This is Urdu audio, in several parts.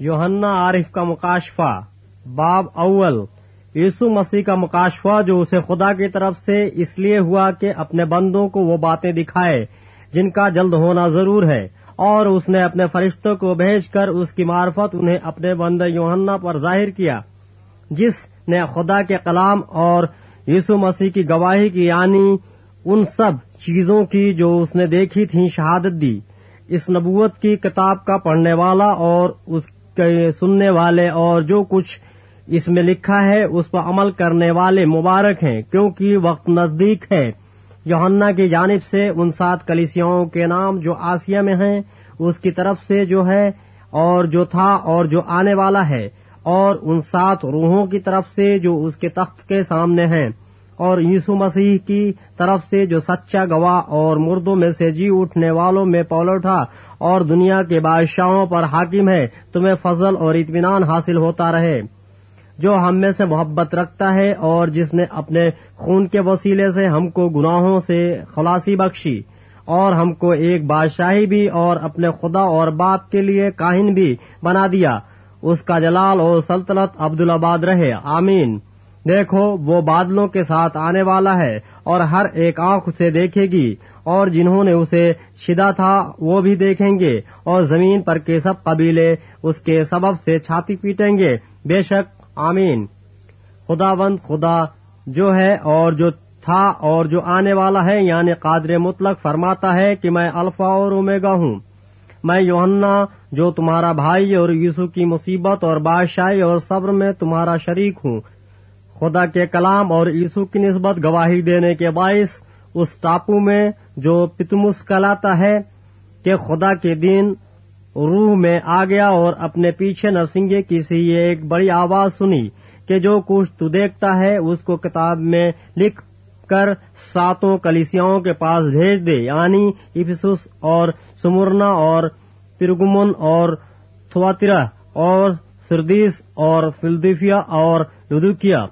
یوہنا عارف کا مکاشفہ، باب اول۔ یسو مسیح کا مکاشفہ جو اسے خدا کی طرف سے اس لیے ہوا کہ اپنے بندوں کو وہ باتیں دکھائے، جن کا جلد ہونا ضرور ہے، اور اس نے اپنے فرشتوں کو بھیج کر اس کی معرفت انہیں اپنے بند یوہنا پر ظاہر کیا، جس نے خدا کے کلام اور یسو مسیح کی گواہی کی یعنی ان سب چیزوں کی جو اس نے دیکھی تھی شہادت دی۔ اس نبوت کی کتاب کا پڑھنے والا اور اس کے سننے والے اور جو کچھ اس میں لکھا ہے، اس پر عمل کرنے والے مبارک ہیں، کیونکہ وقت نزدیک ہے۔ یوہنا کی جانب سے ان سات کلیسیاؤں کے نام جو آسیہ میں ہیں، اس کی طرف سے جو ہے اور جو تھا اور جو آنے والا ہے، اور ان سات روحوں کی طرف سے جو اس کے تخت کے سامنے ہیں۔ اور یسو مسیح کی طرف سے جو سچا گواہ اور مردوں میں سے جی اٹھنے والوں میں پولوٹا اور دنیا کے بادشاہوں پر حاکم ہے، تمہیں فضل اور اطمینان حاصل ہوتا رہے۔ جو ہم میں سے محبت رکھتا ہے اور جس نے اپنے خون کے وسیلے سے ہم کو گناہوں سے خلاصی بخشی، اور ہم کو ایک بادشاہی بھی اور اپنے خدا اور باپ کے لیے کاہن بھی بنا دیا۔ اس کا جلال اور سلطنت عبدالآباد رہے۔ آمین۔ دیکھو، وہ بادلوں کے ساتھ آنے والا ہے اور ہر ایک آنکھ اسے دیکھے گی اور جنہوں نے اسے چھدا تھا وہ بھی دیکھیں گے اور زمین پر کے سب قبیلے اس کے سبب سے چھاتی پیٹیں گے۔ بے شک، آمین۔ خدا بند خدا جو ہے اور جو تھا اور جو آنے والا ہے یعنی قادر مطلق فرماتا ہے کہ میں الفا اور اومیگا ہوں۔ میں یوہنا جو تمہارا بھائی اور یسو کی مصیبت اور بادشاہی اور صبر میں تمہارا شریک ہوں۔ خدا کے کلام اور یسو کی نسبت گواہی دینے کے باعث اس ٹاپو میں جو پتمس کلاتا ہے کہ خدا کے دن روح میں آ گیا اور اپنے پیچھے نرسنگے کی سی یہ ایک بڑی آواز سنی کہ جو کچھ تو دیکھتا ہے اس کو کتاب میں لکھ کر ساتوں کلیسیاؤں کے پاس بھیج دے یعنی افسس اور سمرنا اور پرگمن اور تھواترا اور سردیس اور فلدیفیا اور لدوکیا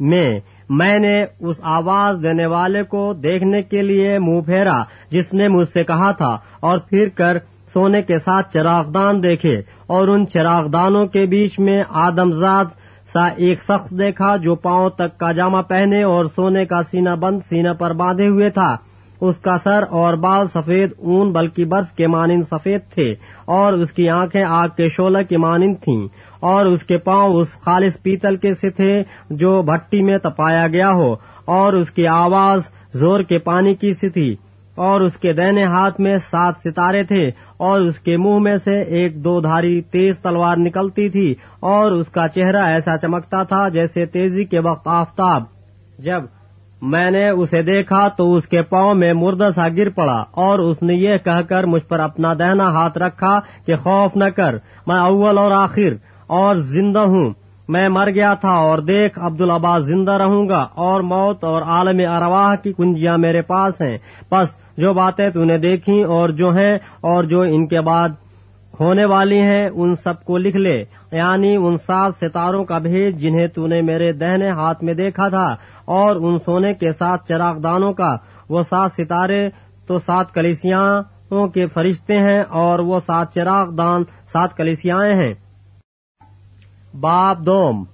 میں میں نے اس آواز دینے والے کو دیکھنے کے لیے منہ پھیرا، جس نے مجھ سے کہا تھا، اور پھر کر سونے کے ساتھ چراغدان دیکھے، اور ان چراغدانوں کے بیچ میں آدمزاد سا ایک شخص دیکھا جو پاؤں تک کا جامع پہنے اور سونے کا سینہ بند سینہ پر باندھے ہوئے تھا۔ اس کا سر اور بال سفید اون، بلکہ برف کے مانند سفید تھے، اور اس کی آنکھیں آگ کے شولہ کی مانند تھیں۔ اور اس کے پاؤں اس خالص پیتل کے سے تھے جو بھٹی میں تپایا گیا ہو، اور اس کی آواز زور کے پانی کی سی تھی، اور اس کے دہنے ہاتھ میں سات ستارے تھے، اور اس کے منہ میں سے ایک دو دھاری تیز تلوار نکلتی تھی، اور اس کا چہرہ ایسا چمکتا تھا جیسے تیزی کے وقت آفتاب۔ جب میں نے اسے دیکھا تو اس کے پاؤں میں مردہ سا گر پڑا، اور اس نے یہ کہہ کر مجھ پر اپنا دہنا ہاتھ رکھا کہ خوف نہ کر، میں اول اور آخر اور زندہ ہوں۔ میں مر گیا تھا اور دیکھ عبدالآباد زندہ رہوں گا اور موت اور عالم ارواح کی کنجیاں میرے پاس ہیں۔ بس جو باتیں تو نے دیکھی اور جو ہیں اور جو ان کے بعد ہونے والی ہیں، ان سب کو لکھ لے۔ یعنی ان سات ستاروں کا بھیج جنہیں تو نے میرے دہنے ہاتھ میں دیکھا تھا اور ان سونے کے ساتھ چراغ دانوں کا۔ وہ سات ستارے تو سات کلیسیاں کے فرشتے ہیں اور وہ سات چراغ دان سات کلیسیاں ہیں۔ باپ دوم۔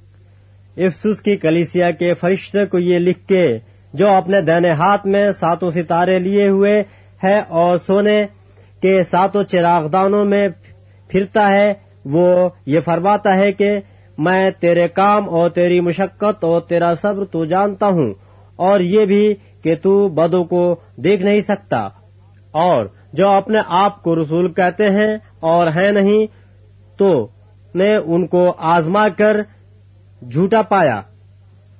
افسوس کی کلیسیا کے فرشتے کو یہ لکھ کے جو اپنے دہنے ہاتھ میں ساتوں ستارے لیے ہوئے ہے اور سونے کے ساتوں چراغ دانوں میں پھرتا ہے، وہ یہ فرماتا ہے کہ میں تیرے کام اور تیری مشقت اور تیرا صبر تو جانتا ہوں، اور یہ بھی کہ تو بدو کو دیکھ نہیں سکتا۔ اور جو اپنے آپ کو رسول کہتے ہیں اور ہیں نہیں، تو نے ان کو آزما کر جھوٹا پایا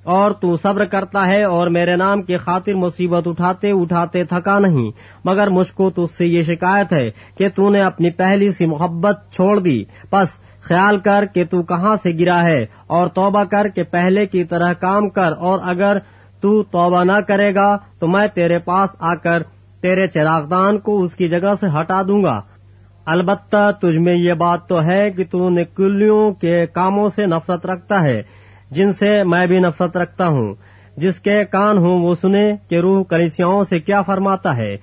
اور تو صبر کرتا ہے اور میرے نام کی خاطر مصیبت اٹھاتے اٹھاتے تھکا نہیں مگر مجھ کو تج سے یہ شکایت ہے کہ تو نے اپنی پہلی سی محبت چھوڑ دی۔ بس خیال کر کہ تو کہاں سے گرا ہے اور توبہ کر کے پہلے کی طرح کام کر اور اگر تو توبہ نہ کرے گا تو میں تیرے پاس آ کر تیرے چراغدان کو اس کی جگہ سے ہٹا دوں گا۔ البتہ تجھ میں یہ بات تو ہے کہ تو نکلیوں کے کاموں سے نفرت رکھتا ہے، جن سے میں بھی نفرت رکھتا ہوں۔ جس کے کان ہوں وہ سنے کہ روح کلیسیاؤں سے کیا فرماتا ہے۔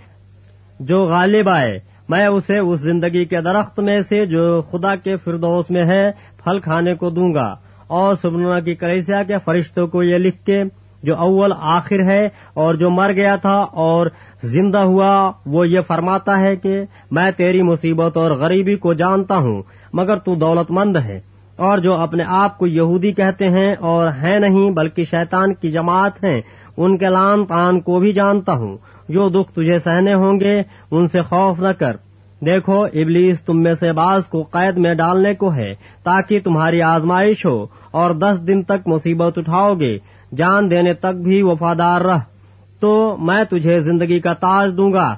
جو غالب آئے، میں اسے اس زندگی کے درخت میں سے جو خدا کے فردوس میں ہے، پھل کھانے کو دوں گا۔ اور سبنا کی کلیسیا کے فرشتوں کو یہ لکھ کے، جو اول آخر ہے اور جو مر گیا تھا اور زندہ ہوا، وہ یہ فرماتا ہے کہ میں تیری مصیبت اور غریبی کو جانتا ہوں، مگر تو دولت مند ہے۔ اور جو اپنے آپ کو یہودی کہتے ہیں اور ہیں نہیں بلکہ شیطان کی جماعت ہیں، ان کے لان تان کو بھی جانتا ہوں۔ جو دکھ تجھے سہنے ہوں گے، ان سے خوف نہ کر۔ دیکھو، ابلیس تم میں سے بعض کو قید میں ڈالنے کو ہے، تاکہ تمہاری آزمائش ہو اور دس دن تک مصیبت اٹھاؤ گے۔ جان دینے تک بھی وفادار رہ۔ تو میں تجھے زندگی کا تاج دوں گا۔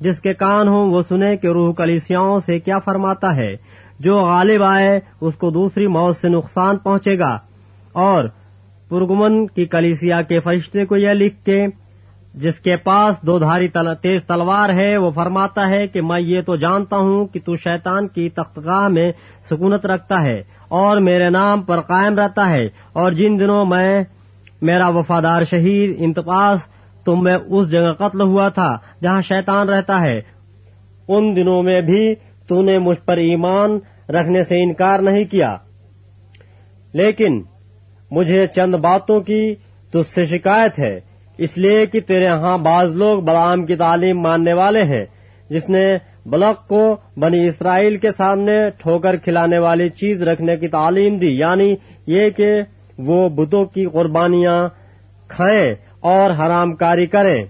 جس کے کان ہوں وہ سنے کہ روح کلیسیاؤں سے کیا فرماتا ہے۔ جو غالب آئے اس کو دوسری موت سے نقصان پہنچے گا۔ اور پرگمن کی کلیسیا کے فرشتے کو یہ لکھ کے جس کے پاس دو دھاری تل، تیز تلوار ہے، وہ فرماتا ہے کہ میں یہ تو جانتا ہوں کہ تو شیطان کی تختگاہ میں سکونت رکھتا ہے اور میرے نام پر قائم رہتا ہے۔ اور جن دنوں میں میرا وفادار شہید انتقاص تم میں اس جگہ قتل ہوا تھا جہاں شیطان رہتا ہے۔ ان دنوں میں بھی تو نے مجھ پر ایمان رکھنے سے انکار نہیں کیا۔ لیکن مجھے چند باتوں کی تج سے شکایت ہے۔ اس لیے کہ تیرے ہاں بعض لوگ بلام کی تعلیم ماننے والے ہیں۔ جس نے بلق کو بنی اسرائیل کے سامنے ٹھوکر کھلانے والی چیز رکھنے کی تعلیم دی یعنی یہ کہ وہ بتوں کی قربانیاں کھائیں اور حرام کاری کریں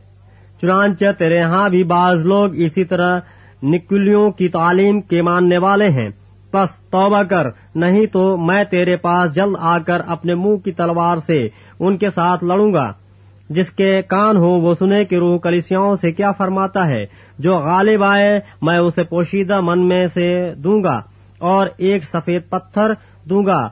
چنانچہ تیرے ہاں بھی بعض لوگ اسی طرح نکلیوں کی تعلیم کے ماننے والے ہیں۔ بس توبہ کر، نہیں تو میں تیرے پاس جلد آ کر اپنے منہ کی تلوار سے ان کے ساتھ لڑوں گا۔ جس کے کان ہو وہ سنے کہ روح کلیسیاؤں سے کیا فرماتا ہے۔ جو غالب آئے، میں اسے پوشیدہ من میں سے دوں گا اور ایک سفید پتھر دوں گا۔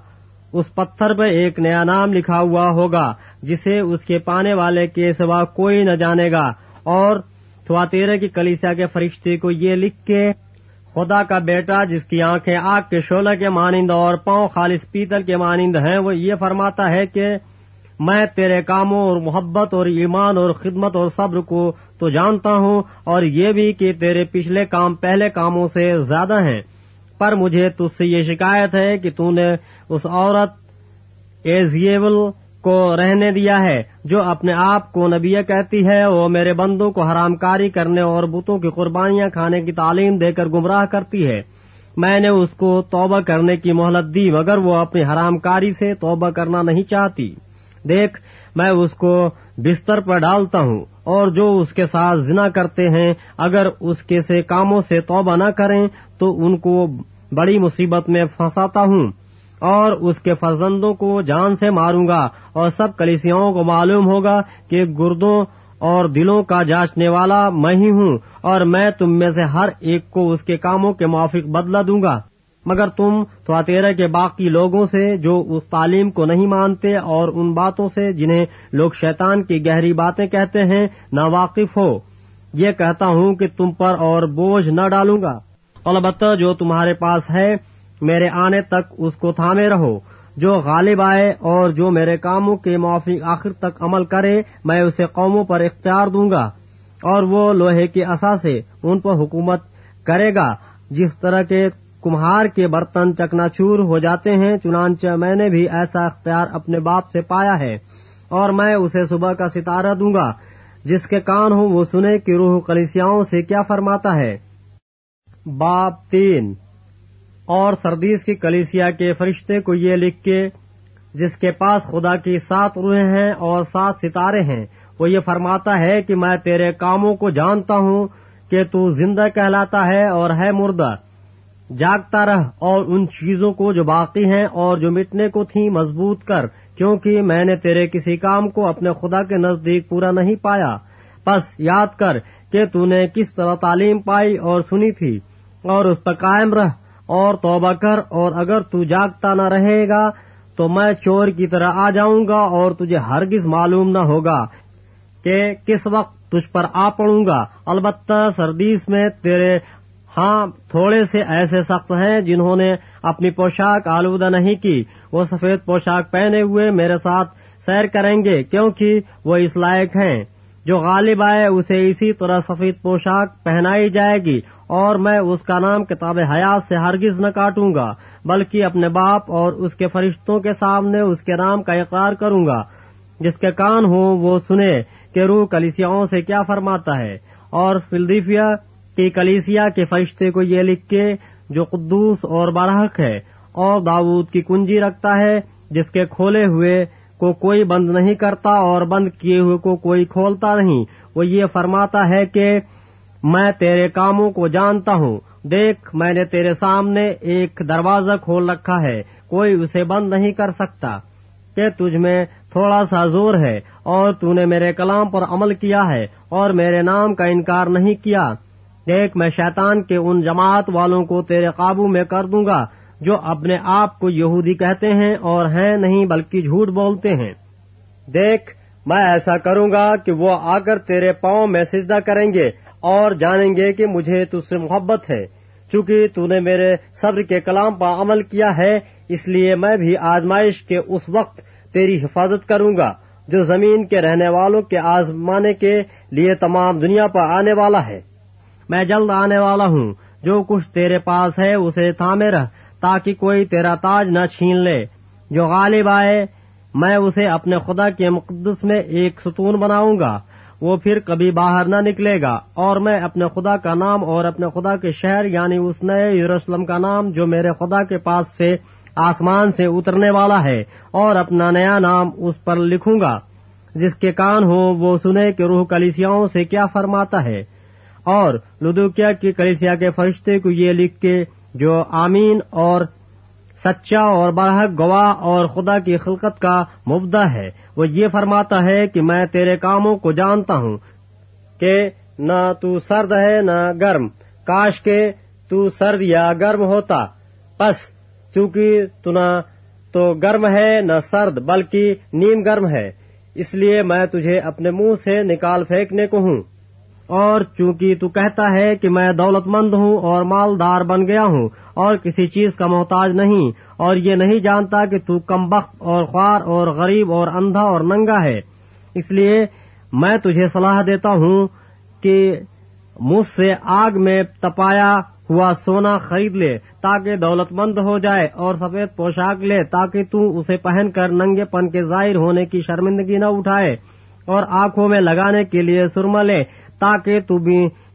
اس پتھر پہ ایک نیا نام لکھا ہوا ہوگا۔ جسے اس کے پانے والے کے سوا کوئی نہ جانے گا۔ اور تھواتیرے کی کلیسیا کے فرشتے کو یہ لکھ کے خدا کا بیٹا جس کی آنکھیں آگ کے شولہ کے مانند اور پاؤں خالص پیتل کے مانند ہیں، وہ یہ فرماتا ہے کہ میں تیرے کاموں اور محبت اور ایمان اور خدمت اور صبر کو تو جانتا ہوں، اور یہ بھی کہ تیرے پچھلے کام پہلے کاموں سے زیادہ ہیں۔ پر مجھے تج سے یہ شکایت ہے کہ تو نے اس عورت ایزیبل کو رہنے دیا ہے، جو اپنے آپ کو نبی کہتی ہے، وہ میرے بندوں کو حرام کاری کرنے اور بتوں کی قربانیاں کھانے کی تعلیم دے کر گمراہ کرتی ہے۔ میں نے اس کو توبہ کرنے کی مہلت دی، مگر وہ اپنی حرام کاری سے توبہ کرنا نہیں چاہتی۔ دیکھ، میں اس کو بستر پر ڈالتا ہوں، اور جو اس کے ساتھ زنا کرتے ہیں، اگر اس کے سے کاموں سے توبہ نہ کریں، تو ان کو بڑی مصیبت میں پھنساتا ہوں۔ اور اس کے فرزندوں کو جان سے ماروں گا اور سب کلیسیاؤں کو معلوم ہوگا کہ گردوں اور دلوں کا جانچنے والا میں ہی ہوں اور میں تم میں سے ہر ایک کو اس کے کاموں کے موافق بدلہ دوں گا۔ مگر تم تو کے باقی لوگوں سے جو اس تعلیم کو نہیں مانتے اور ان باتوں سے جنہیں لوگ شیطان کی گہری باتیں کہتے ہیں نا واقف ہو۔ یہ کہتا ہوں کہ تم پر اور بوجھ نہ ڈالوں گا۔ البتہ جو تمہارے پاس ہے میرے آنے تک اس کو تھامے رہو۔ جو غالب آئے اور جو میرے کاموں کے موافق آخر تک عمل کرے، میں اسے قوموں پر اختیار دوں گا۔ اور وہ لوہے کے اثا سے ان پر حکومت کرے گا۔ جس طرح کے کمہار کے برتن چکنا چور ہو جاتے ہیں، چنانچہ میں نے بھی ایسا اختیار اپنے باپ سے پایا ہے۔ اور میں اسے صبح کا ستارہ دوں گا۔ جس کے کان ہوں وہ سنے کہ روح کلیسیاؤں سے کیا فرماتا ہے۔ باپ تین۔ اور سردیس کی کلیسیا کے فرشتے کو یہ لکھ کے، جس کے پاس خدا کی سات روحیں ہیں اور سات ستارے ہیں، وہ یہ فرماتا ہے کہ میں تیرے کاموں کو جانتا ہوں کہ تو زندہ کہلاتا ہے اور ہے مردہ۔ جاگتا رہ اور ان چیزوں کو جو باقی ہیں اور جو مٹنے کو تھیں مضبوط کر، کیونکہ میں نے تیرے کسی کام کو اپنے خدا کے نزدیک پورا نہیں پایا۔ بس یاد کر کہ تو نے کس طرح تعلیم پائی اور سنی تھی، اور اس پر قائم رہ۔ اور توبہ کر اور اگر تو جاگتا نہ رہے گا تو میں چور کی طرح آ جاؤں گا اور تجھے ہرگز معلوم نہ ہوگا کہ کس وقت تجھ پر آ پڑوں گا۔ البتہ سردیس میں تیرے ہاں تھوڑے سے ایسے سخت ہیں جنہوں نے اپنی پوشاک آلودہ نہیں کی۔ وہ سفید پوشاک پہنے ہوئے میرے ساتھ سیر کریں گے کیونکہ وہ اس لائق ہیں۔ جو غالب آئے اسے اسی طرح سفید پوشاک پہنائی جائے گی اور میں اس کا نام کتاب حیات سے ہرگز نہ کاٹوں گا، بلکہ اپنے باپ اور اس کے فرشتوں کے سامنے اس کے نام کا اقرار کروں گا۔ جس کے کان ہو وہ سنے کہ روح کلیسیاؤں سے کیا فرماتا ہے۔ اور فلدیفیا کی کلیسیا کے فرشتے کو یہ لکھ کے جو قدوس اور برحق ہے، اور داود کی کنجی رکھتا ہے، جس کے کھولے ہوئے کو کوئی بند نہیں کرتا اور بند کیے ہوئے کو کوئی کھولتا نہیں۔ وہ یہ فرماتا ہے کہ میں تیرے کاموں کو جانتا ہوں۔ دیکھ، میں نے تیرے سامنے ایک دروازہ کھول رکھا ہے، کوئی اسے بند نہیں کر سکتا۔ کہ تجھ میں تھوڑا سا زور ہے اور تو نے میرے کلام پر عمل کیا ہے اور میرے نام کا انکار نہیں کیا۔ دیکھ، میں شیطان کے ان جماعت والوں کو تیرے قابو میں کر دوں گا جو اپنے آپ کو یہودی کہتے ہیں اور ہیں نہیں بلکہ جھوٹ بولتے ہیں۔ دیکھ، میں ایسا کروں گا کہ وہ آ کر تیرے پاؤں میں سجدہ کریں گے اور جانیں گے کہ مجھے تج سے محبت ہے۔ چونکہ تو نے میرے صبر کے کلام پر عمل کیا ہے، اس لیے میں بھی آزمائش کے اس وقت تیری حفاظت کروں گا، جو زمین کے رہنے والوں کے آزمانے کے لیے تمام دنیا پر آنے والا ہے۔ میں جلد آنے والا ہوں، جو کچھ تیرے پاس ہے اسے تھامے رہ، تاکہ کوئی تیرا تاج نہ چھین لے۔ جو غالب آئے، میں اسے اپنے خدا کے مقدس میں ایک ستون بناؤں گا۔ وہ پھر کبھی باہر نہ نکلے گا۔ اور میں اپنے خدا کا نام اور اپنے خدا کے شہر یعنی اس نئے یوروسلم کا نام جو میرے خدا کے پاس سے آسمان سے اترنے والا ہے اور اپنا نیا نام اس پر لکھوں گا۔ جس کے کان ہو وہ سنے کہ روح کلیسیاؤں سے کیا فرماتا ہے۔ اور لدوکیا کی کلیسیا کے فرشتے کو یہ لکھ کے جو آمین اور سچا اور برحق گواہ اور خدا کی خلقت کا مبدہ ہے۔ وہ یہ فرماتا ہے کہ میں تیرے کاموں کو جانتا ہوں کہ نہ تو سرد ہے نہ گرم۔ کاش کے تو سرد یا گرم ہوتا۔ بس چونکہ تو نہ تو گرم ہے نہ سرد، بلکہ نیم گرم ہے۔ اس لیے میں تجھے اپنے منہ سے نکال پھینکنے کو ہوں۔ اور چونکہ تو کہتا ہے کہ میں دولت مند ہوں اور مالدار بن گیا ہوں اور کسی چیز کا محتاج نہیں، اور یہ نہیں جانتا کہ تو کم بخت اور خوار اور غریب اور اندھا اور ننگا ہے۔ اس لیے میں تجھے صلاح دیتا ہوں کہ مجھ سے آگ میں تپایا ہوا سونا خرید لے تاکہ دولت مند ہو جائے اور سفید پوشاک لے تاکہ تو اسے پہن کر ننگے پن کے ظاہر ہونے کی شرمندگی نہ اٹھائے اور آنکھوں میں لگانے کے لیے سرما لے۔ تاکہ تو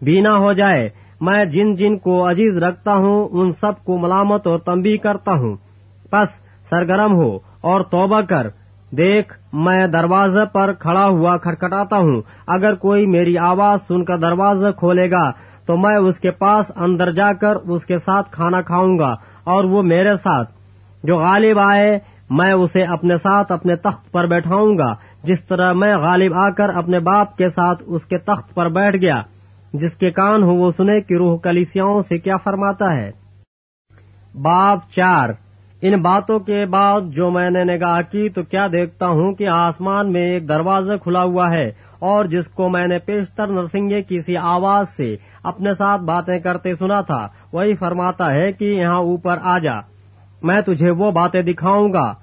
بینا ہو جائے۔ میں جن جن کو عزیز رکھتا ہوں، ان سب کو ملامت اور تمبی کرتا ہوں۔ بس سرگرم ہو اور توبہ کر۔ دیکھ، میں دروازے پر کھڑا ہوا کھٹکھٹاتا ہوں۔ اگر کوئی میری آواز سن کر دروازہ کھولے گا، تو میں اس کے پاس اندر جا کر اس کے ساتھ کھانا کھاؤں گا اور وہ میرے ساتھ۔ جو غالب آئے، میں اسے اپنے ساتھ اپنے تخت پر بیٹھاؤں گا۔ جس طرح میں غالب آ کر اپنے باپ کے ساتھ اس کے تخت پر بیٹھ گیا، جس کے کان ہو وہ سنے کہ روح کلیسیاؤں سے کیا فرماتا ہے۔ باب چار۔ ان باتوں کے بعد جو میں نے نگاہ کی تو کیا دیکھتا ہوں کہ آسمان میں ایک دروازہ کھلا ہوا ہے اور جس کو میں نے پیشتر نرسنگے کسی آواز سے اپنے ساتھ باتیں کرتے سنا تھا، وہی فرماتا ہے کہ یہاں اوپر آ جا۔ میں تجھے وہ باتیں دکھاؤں گا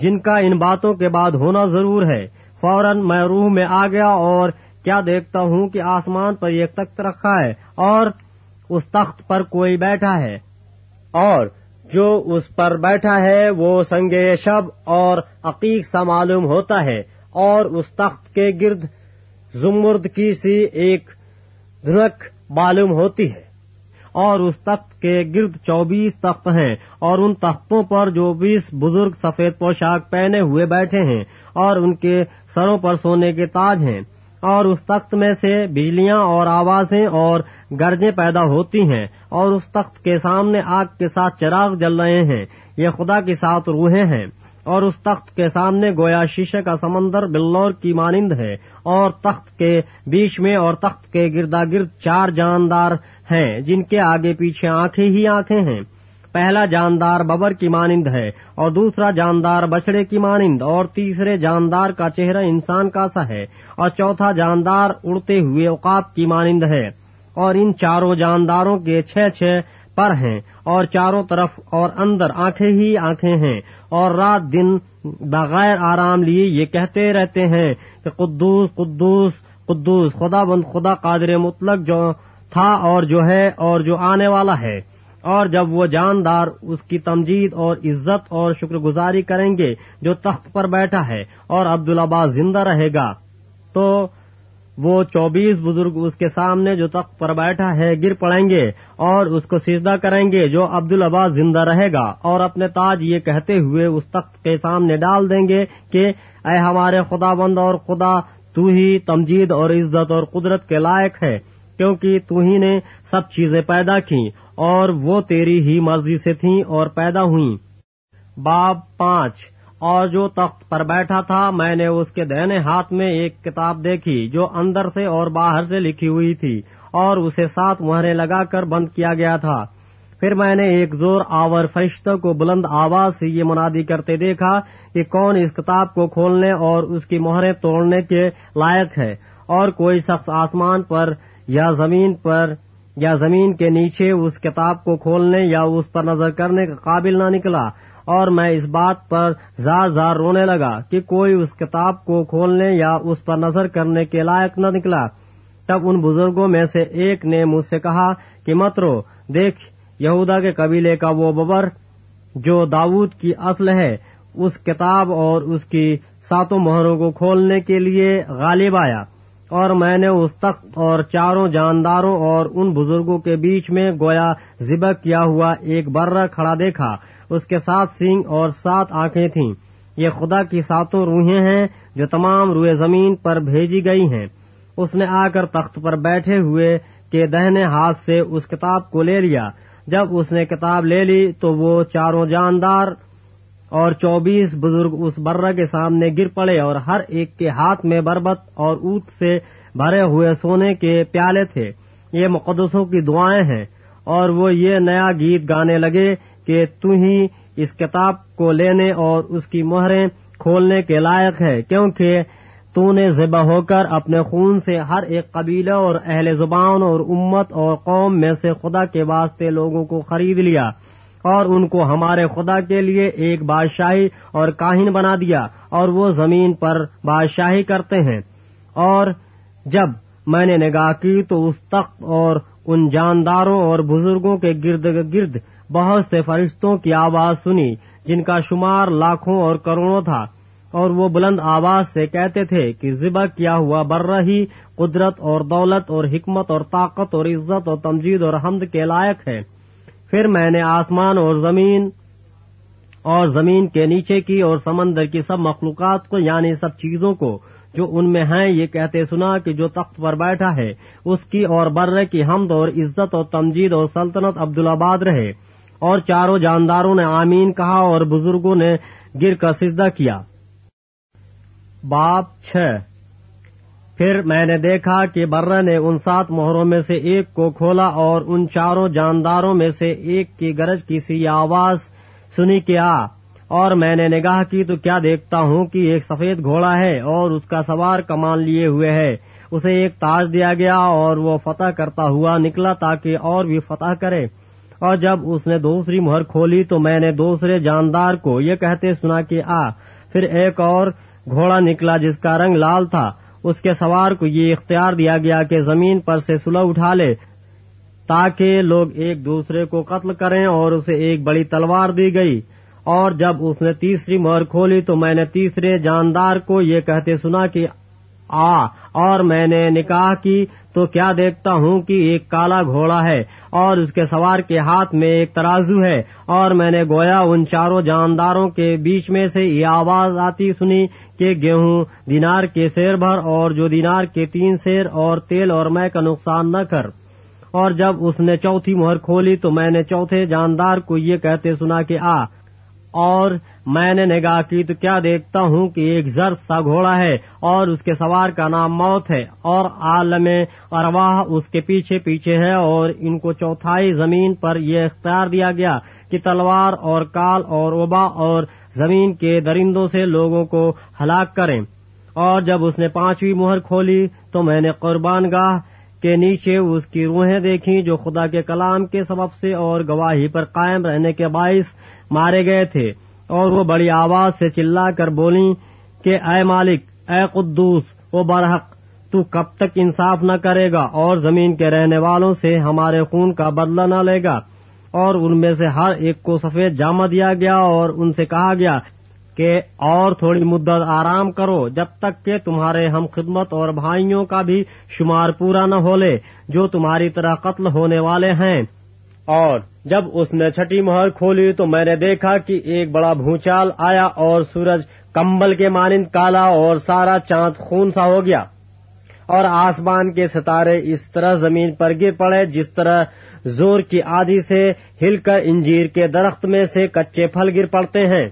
جن کا ان باتوں کے بعد ہونا ضرور ہے۔ فوراً میں روح میں آ گیا اور کیا دیکھتا ہوں کہ آسمان پر ایک تخت رکھا ہے اور اس تخت پر کوئی بیٹھا ہے اور جو اس پر بیٹھا ہے وہ سنگ شب اور عقیق سا معلوم ہوتا ہے اور اس تخت کے گرد زمرد کی سی ایک دھنک معلوم ہوتی ہے اور اس تخت کے گرد چوبیس تخت ہیں اور ان تختوں پر جو بیس بزرگ سفید پوشاک پہنے ہوئے بیٹھے ہیں اور ان کے سروں پر سونے کے تاج ہیں۔ اور اس تخت میں سے بجلیاں اور آوازیں اور گرجیں پیدا ہوتی ہیں اور اس تخت کے سامنے آگ کے ساتھ چراغ جل رہے ہیں۔ یہ خدا کی سات روحیں ہیں۔ اور اس تخت کے سامنے گویا شیشے کا سمندر بلور کی مانند ہے۔ اور تخت کے بیچ میں اور تخت کے گردا گرد چار جاندار ہیں جن کے آگے پیچھے آنکھیں ہی آنکھیں ہیں۔ پہلا جاندار ببر کی مانند ہے اور دوسرا جاندار بچڑے کی مانند اور تیسرے جاندار کا چہرہ انسان کا سا ہے اور چوتھا جاندار اڑتے ہوئے اوقات کی مانند ہے اور ان چاروں جانداروں کے چھ چھ پر ہیں اور چاروں طرف اور اندر آنکھیں ہی آنکھیں ہیں اور رات دن بغیر آرام لیے یہ کہتے رہتے ہیں کہ قدوس قدوس قدوس خدا بند خدا قادر مطلق جو تھا اور جو ہے اور جو آنے والا ہے۔ اور جب وہ جاندار اس کی تمجید اور عزت اور شکر گزاری کریں گے جو تخت پر بیٹھا ہے اور عبدالعباس زندہ رہے گا، تو وہ چوبیس بزرگ اس کے سامنے جو تخت پر بیٹھا ہے گر پڑیں گے اور اس کو سجدہ کریں گے جو عبدالعباس زندہ رہے گا اور اپنے تاج یہ کہتے ہوئے اس تخت کے سامنے ڈال دیں گے کہ اے ہمارے خدا بند اور خدا، تو ہی تمجید اور عزت اور قدرت کے لائق ہے، کیونکہ تو ہی نے سب چیزیں پیدا کی اور وہ تیری ہی مرضی سے تھیں اور پیدا ہوئیں۔ باب پانچ۔ اور جو تخت پر بیٹھا تھا، میں نے اس کے دہنے ہاتھ میں ایک کتاب دیکھی، جو اندر سے اور باہر سے لکھی ہوئی تھی، اور اسے سات مہرے لگا کر بند کیا گیا تھا۔ پھر میں نے ایک زور آور فرشتہ کو بلند آواز سے یہ منادی کرتے دیکھا کہ کون اس کتاب کو کھولنے اور اس کی مہریں توڑنے کے لائق ہے، اور کوئی شخص آسمان پر یا زمین پر یا زمین کے نیچے اس کتاب کو کھولنے یا اس پر نظر کرنے کا قابل نہ نکلا اور میں اس بات پر زار زار رونے لگا کہ کوئی اس کتاب کو کھولنے یا اس پر نظر کرنے کے لائق نہ نکلا۔ تب ان بزرگوں میں سے ایک نے مجھ سے کہا کہ مت رو، دیکھ، یہودا کے قبیلے کا وہ ببر جو داود کی اصل ہے، اس کتاب اور اس کی ساتوں مہروں کو کھولنے کے لیے غالب آیا۔ اور میں نے اس تخت اور چاروں جانداروں اور ان بزرگوں کے بیچ میں گویا ذبح کیا ہوا ایک برہ کھڑا دیکھا۔ اس کے سات سینگ اور سات آنکھیں تھیں۔ یہ خدا کی ساتوں روحیں ہیں جو تمام روئے زمین پر بھیجی گئی ہیں۔ اس نے آ کر تخت پر بیٹھے ہوئے کے دہنے ہاتھ سے اس کتاب کو لے لیا۔ جب اس نے کتاب لے لی تو وہ چاروں جاندار اور چوبیس بزرگ اس برہ کے سامنے گر پڑے اور ہر ایک کے ہاتھ میں بربت اور اوت سے بھرے ہوئے سونے کے پیالے تھے۔ یہ مقدسوں کی دعائیں ہیں۔ اور وہ یہ نیا گیت گانے لگے کہ تو ہی اس کتاب کو لینے اور اس کی مہریں کھولنے کے لائق ہے، کیونکہ تو نے ذبح ہو کر اپنے خون سے ہر ایک قبیلہ اور اہل زبان اور امت اور قوم میں سے خدا کے واسطے لوگوں کو خرید لیا۔ اور ان کو ہمارے خدا کے لیے ایک بادشاہی اور کاہن بنا دیا اور وہ زمین پر بادشاہی کرتے ہیں۔ اور جب میں نے نگاہ کی تو اس تخت اور ان جانداروں اور بزرگوں کے گرد گرد بہت سے فرشتوں کی آواز سنی، جن کا شمار لاکھوں اور کروڑوں تھا۔ اور وہ بلند آواز سے کہتے تھے کہ ذبح کیا ہوا برہ ہی قدرت اور دولت اور حکمت اور طاقت اور عزت اور تمجید اور حمد کے لائق ہے۔ پھر میں نے آسمان اور زمین اور زمین کے نیچے کی اور سمندر کی سب مخلوقات کو یعنی سب چیزوں کو جو ان میں ہیں، یہ کہتے سنا کہ جو تخت پر بیٹھا ہے، اس کی اور برے کی حمد اور عزت اور تمجید اور سلطنت عبدالآباد رہے۔ اور چاروں جانداروں نے آمین کہا اور بزرگوں نے گر کر سجدہ کیا۔ باپ چھ۔ پھر میں نے دیکھا کہ برہ نے ان سات مہروں میں سے ایک کو کھولا اور ان چاروں جانداروں میں سے ایک کی گرج کی سی آواز سنی کیا اور میں نے نگاہ کی تو کیا دیکھتا ہوں کہ ایک سفید گھوڑا ہے اور اس کا سوار کمان لیے ہوئے ہے۔ اسے ایک تاج دیا گیا اور وہ فتح کرتا ہوا نکلا تاکہ اور بھی فتح کرے۔ اور جب اس نے دوسری مہر کھولی تو میں نے دوسرے جاندار کو یہ کہتے سنا کہ آ، پھر ایک اور گھوڑا نکلا جس کا رنگ لال تھا۔ اس کے سوار کو یہ اختیار دیا گیا کہ زمین پر سے سلح اٹھا لے تاکہ لوگ ایک دوسرے کو قتل کریں اور اسے ایک بڑی تلوار دی گئی۔ اور جب اس نے تیسری مہر کھولی تو میں نے تیسرے جاندار کو یہ کہتے سنا کہ آ، اور میں نے نکاح کی تو کیا دیکھتا ہوں کہ ایک کالا گھوڑا ہے اور اس کے سوار کے ہاتھ میں ایک ترازو ہے۔ اور میں نے گویا ان چاروں جانداروں کے بیچ میں سے یہ آواز آتی سنی کہ گیہوں، دینار کے سیر بھر اور جو دینار کے تین سیر اور تیل اور میں کا نقصان نہ کر۔ اور جب اس نے چوتھی مہر کھولی تو میں نے چوتھے جاندار کو یہ کہتے سنا کہ آ، اور میں نے نگاہ کی تو کیا دیکھتا ہوں کہ ایک زرد سا گھوڑا ہے اور اس کے سوار کا نام موت ہے اور عالم ارواح اس کے پیچھے پیچھے ہے اور ان کو چوتھائی زمین پر یہ اختیار دیا گیا کہ تلوار اور کال اور وبا اور زمین کے درندوں سے لوگوں کو ہلاک کریں۔ اور جب اس نے پانچویں مہر کھولی تو میں نے قربان گاہ کے نیچے اس کی روحیں دیکھی جو خدا کے کلام کے سبب سے اور گواہی پر قائم رہنے کے باعث مارے گئے تھے۔ اور وہ بڑی آواز سے چلا کر بولی کہ اے مالک، اے قدوس وہ برحق، تو کب تک انصاف نہ کرے گا اور زمین کے رہنے والوں سے ہمارے خون کا بدلہ نہ لے گا۔ اور ان میں سے ہر ایک کو سفید جامہ دیا گیا اور ان سے کہا گیا کہ اور تھوڑی مدت آرام کرو جب تک کہ تمہارے ہم خدمت اور بھائیوں کا بھی شمار پورا نہ ہو لے جو تمہاری طرح قتل ہونے والے ہیں۔ اور جب اس نے چھٹی مہر کھولی تو میں نے دیکھا کہ ایک بڑا بھونچال آیا اور سورج کمبل کے مانند کالا اور سارا چاند خون سا ہو گیا۔ اور آسمان کے ستارے اس طرح زمین پر گر پڑے جس طرح زور کی آدھی سے ہل کر انجیر کے درخت میں سے کچے پھل گر پڑتے ہیں۔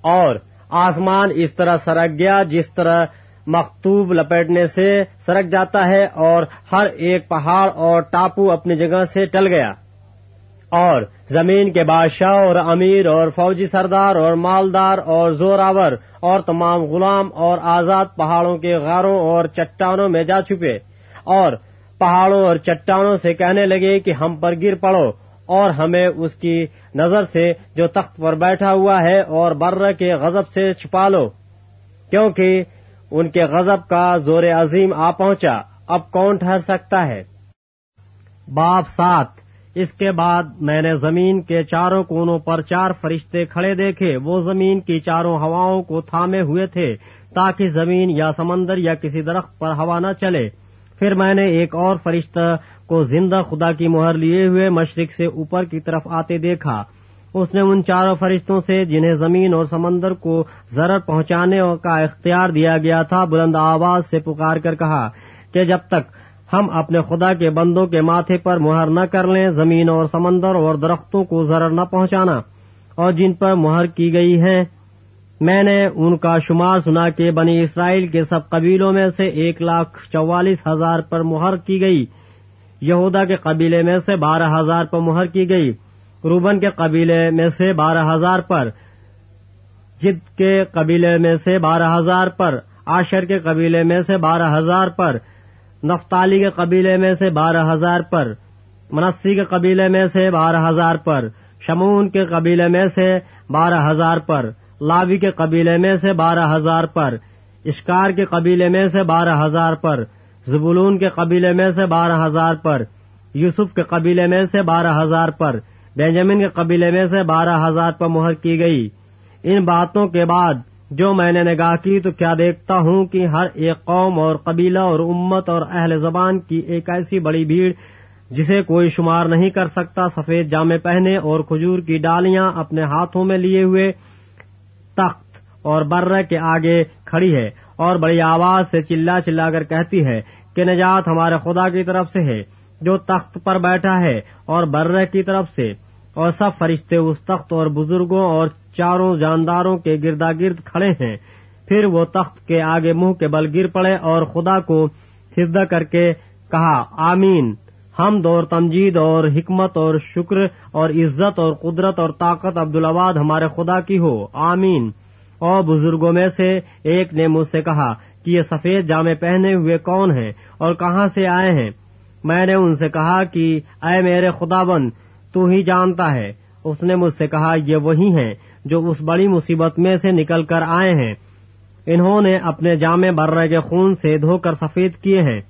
اور آسمان اس طرح سرک گیا جس طرح مختوب لپیٹنے سے سرک جاتا ہے اور ہر ایک پہاڑ اور ٹاپو اپنی جگہ سے ٹل گیا۔ اور زمین کے بادشاہ اور امیر اور فوجی سردار اور مالدار اور زوراور اور تمام غلام اور آزاد پہاڑوں کے غاروں اور چٹانوں میں جا چھپے اور پہاڑوں اور چٹانوں سے کہنے لگے کہ ہم پر گر پڑو اور ہمیں اس کی نظر سے جو تخت پر بیٹھا ہوا ہے اور بر کے غضب سے چھپا لو، کیونکہ ان کے غضب کا زور عظیم آ پہنچا۔ اب کون ٹھہر سکتا ہے؟ باپ سات اس کے بعد میں نے زمین کے چاروں کونوں پر چار فرشتے کھڑے دیکھے۔ وہ زمین کی چاروں ہواؤں کو تھامے ہوئے تھے تاکہ زمین یا سمندر یا کسی درخت پر ہوا نہ چلے۔ پھر میں نے ایک اور فرشتہ کو زندہ خدا کی مہر لیے ہوئے مشرق سے اوپر کی طرف آتے دیکھا۔ اس نے ان چاروں فرشتوں سے جنہیں زمین اور سمندر کو ضرر پہنچانے کا اختیار دیا گیا تھا بلند آواز سے پکار کر کہا کہ جب تک ہم اپنے خدا کے بندوں کے ماتھے پر مہر نہ کر لیں، زمین اور سمندر اور درختوں کو ضرر نہ پہنچانا۔ اور جن پر مہر کی گئی ہے، میں نے ان کا شمار سنا کہ بنی اسرائیل کے سب قبیلوں میں سے ایک لاکھ چوالیس ہزار پر مہر کی گئی۔ یہودا کے قبیلے میں سے بارہ ہزار پر مہر کی گئی۔ روبن کے قبیلے میں سے بارہ ہزار پر۔ جد کے قبیلے میں سے بارہ ہزار پر۔ آشر کے قبیلے میں سے بارہ ہزار پر۔ نفتالی کے قبیلے میں سے بارہ ہزار پر منسی کے قبیلے میں سے بارہ ہزار پر، شمون کے قبیلے میں سے بارہ ہزار پر، لاوی کے قبیلے میں سے بارہ ہزار پر، اشکار کے قبیلے میں سے بارہ ہزار پر، زبولون کے قبیلے میں سے بارہ ہزار پر، یوسف کے قبیلے میں سے بارہ ہزار پر، بینجامن کے قبیلے میں سے بارہ ہزار پر مہر کی گئی۔ ان باتوں کے بعد جو میں نے نگاہ کی تو کیا دیکھتا ہوں کہ ہر ایک قوم اور قبیلہ اور امت اور اہل زبان کی ایک ایسی بڑی بھیڑ جسے کوئی شمار نہیں کر سکتا، سفید جامے پہنے اور کھجور کی ڈالیاں اپنے ہاتھوں میں لیے ہوئے تخت اور برہ کے آگے کھڑی ہے اور بڑی آواز سے چلا چلا کر کہتی ہے کہ نجات ہمارے خدا کی طرف سے ہے، جو تخت پر بیٹھا ہے اور برہ کی طرف سے اور سب فرشتے اس تخت اور بزرگوں اور چاروں جانداروں کے گردا گرد کھڑے ہیں۔ پھر وہ تخت کے آگے منہ کے بل گر پڑے اور خدا کو سدھا کر کے کہا، آمین۔ ہم دور تمجید اور حکمت اور شکر اور عزت اور قدرت اور طاقت عبدالآباد ہمارے خدا کی ہو۔ آمین۔ اور بزرگوں میں سے ایک نے مجھ سے کہا کہ یہ سفید جامے پہنے ہوئے کون ہیں اور کہاں سے آئے ہیں؟ میں نے ان سے کہا کہ، اے میرے خدا بند تو ہی جانتا ہے۔ اس نے مجھ سے کہا، یہ وہی ہیں جو اس بڑی مصیبت میں سے نکل کر آئے ہیں۔ انہوں نے اپنے جامع برے کے خون سے دھو کر سفید کیے ہیں۔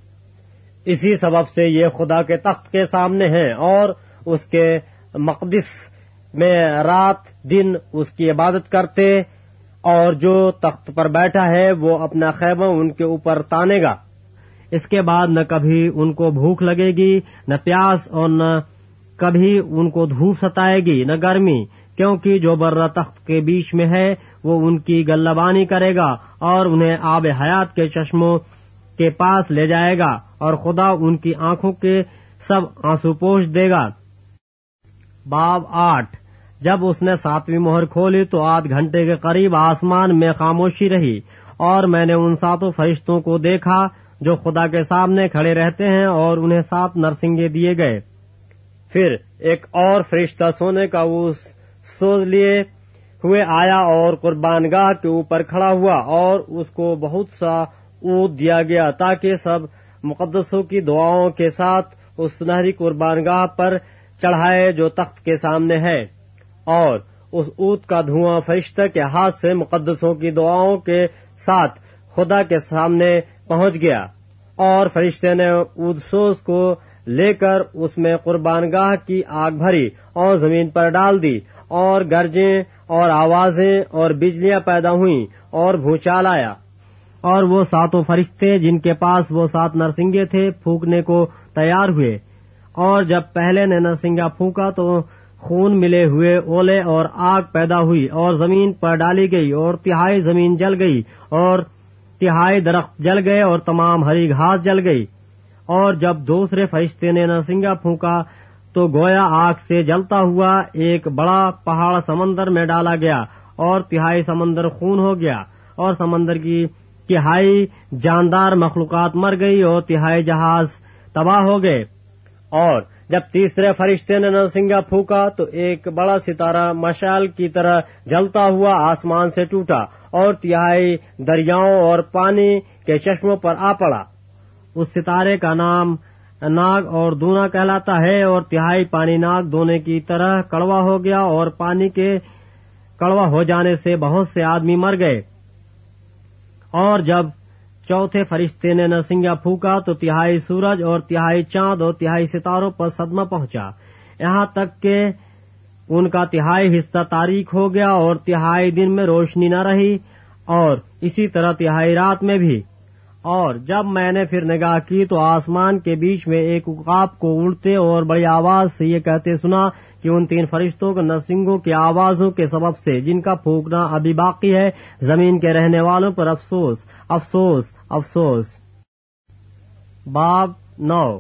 اسی سبب سے یہ خدا کے تخت کے سامنے ہیں اور اس کے مقدس میں رات دن اس کی عبادت کرتے اور جو تخت پر بیٹھا ہے وہ اپنا خیمہ ان کے اوپر تانے گا۔ اس کے بعد نہ کبھی ان کو بھوک لگے گی، نہ پیاس اور نہ کبھی ان کو دھوپ ستائے گی، نہ گرمی کیونکہ جو برہ تخت کے بیچ میں ہے، وہ ان کی گلبانی کرے گا اور انہیں آب حیات کے چشموں کے پاس لے جائے گا اور خدا ان کی آنکھوں کے سب آنسو پوش دے گا۔ باب آٹھ۔ جب اس نے ساتویں مہر کھولی تو آدھ گھنٹے کے قریب آسمان میں خاموشی رہی اور میں نے ان ساتوں فرشتوں کو دیکھا جو خدا کے سامنے کھڑے رہتے ہیں اور انہیں سات نرسنگے دیے گئے۔ پھر ایک اور فرشتہ سونے کا اس سوز لیے ہوئے آیا اور قربان گاہ کے اوپر کھڑا ہوا اور اس کو بہت سا اونٹ دیا گیا تاکہ سب مقدسوں کی دعاؤں کے ساتھ اس سنہری قربان گاہ پر چڑھائے جو تخت کے سامنے ہے۔ اور اس اونٹ کا دھواں فرشتہ کے ہاتھ سے مقدسوں کی دعاؤں کے ساتھ خدا کے سامنے پہنچ گیا اور فرشتے نے ادسوس کو لے کر اس میں قربان گاہ کی آگ بھری اور زمین پر ڈال دی اور گرجیں اور آوازیں اور بجلیاں پیدا ہوئیں اور بھوچال آیا۔ اور وہ ساتوں فرشتے جن کے پاس وہ سات نرسنگے تھے پھونکنے کو تیار ہوئے۔ اور جب پہلے نے نرسنگا پھونکا تو خون ملے ہوئے اولے اور آگ پیدا ہوئی اور زمین پر ڈالی گئی اور تہائی زمین جل گئی اور تہائی درخت جل گئے اور تمام ہری گھاس جل گئی۔ اور جب دوسرے فرشتے نے نرسنگا پھونکا تو گویا آگ سے جلتا ہوا ایک بڑا پہاڑ سمندر میں ڈالا گیا اور تہائی سمندر خون ہو گیا اور سمندر کی تہائی جاندار مخلوقات مر گئی اور تہائی جہاز تباہ ہو گئے۔ اور جب تیسرے فرشتے نے نرسنگا پھونکا تو ایک بڑا ستارہ مشال کی طرح جلتا ہوا آسمان سے ٹوٹا اور تہائی دریاؤں اور پانی کے چشموں پر آ پڑا۔ اس ستارے کا نام ناگ اور دونا کہلاتا ہے اور تہائی پانی ناگ دونے کی طرح کڑوا ہو گیا اور پانی کے کڑوا ہو جانے سے بہت سے آدمی مر گئے۔ اور جب چوتھے فرشتے نے نرسنگا پھونکا تو تہائی سورج اور تہائی چاند اور تہائی ستاروں پر صدمہ پہنچا۔ یہاں تک کہ ان کا تہائی حصہ تاریخ ہو گیا اور تہائی دن میں روشنی نہ رہی اور اسی طرح تہائی رات میں بھی۔ اور جب میں نے پھر نگاہ کی تو آسمان کے بیچ میں ایک اقاب کو اڑتے اور بڑی آواز سے یہ کہتے سنا کہ ان تین فرشتوں کو نرسنگوں کی آوازوں کے سبب سے جن کا پھونکنا ابھی باقی ہے، زمین کے رہنے والوں پر افسوس افسوس افسوس۔ باب نو۔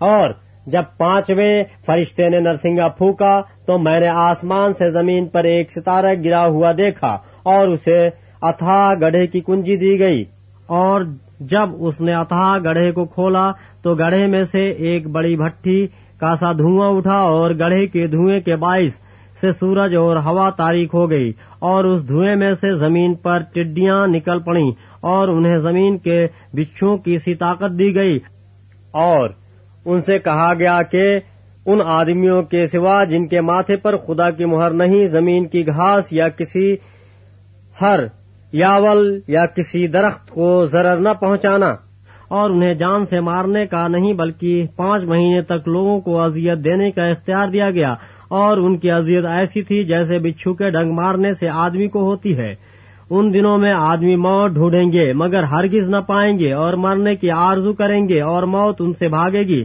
اور جب پانچویں فرشتے نے نرسنگا پھونکا تو میں نے آسمان سے زمین پر ایک ستارہ گرا ہوا دیکھا اور اسے اتھا گڑھے کی کنجی دی گئی۔ اور جب اس نے اتھا گڑھے کو کھولا تو گڑھے میں سے ایک بڑی بھٹی کا سا دھواں اٹھا اور گڑھے کے دھوئیں کے باعث سے سورج اور ہوا تاریخ ہو گئی اور اس دھوئیں میں سے زمین پر ٹڈیاں نکل پڑیں اور انہیں زمین کے بچھوں کی سی طاقت دی گئی اور ان سے کہا گیا کہ ان آدمیوں کے سوا جن کے ماتھے پر خدا کی مہر نہیں، زمین کی گھاس یا کسی ہر یاول یا کسی درخت کو ضرر نہ پہنچانا۔ اور انہیں جان سے مارنے کا نہیں بلکہ پانچ مہینے تک لوگوں کو اذیت دینے کا اختیار دیا گیا۔ اور ان کی اذیت ایسی تھی جیسے بچھو کے ڈنگ مارنے سے آدمی کو ہوتی ہے۔ ان دنوں میں آدمی موت ڈھونڈیں گے، مگر ہرگز نہ پائیں گے اور مرنے کی آرزو کریں گے اور موت ان سے بھاگے گی۔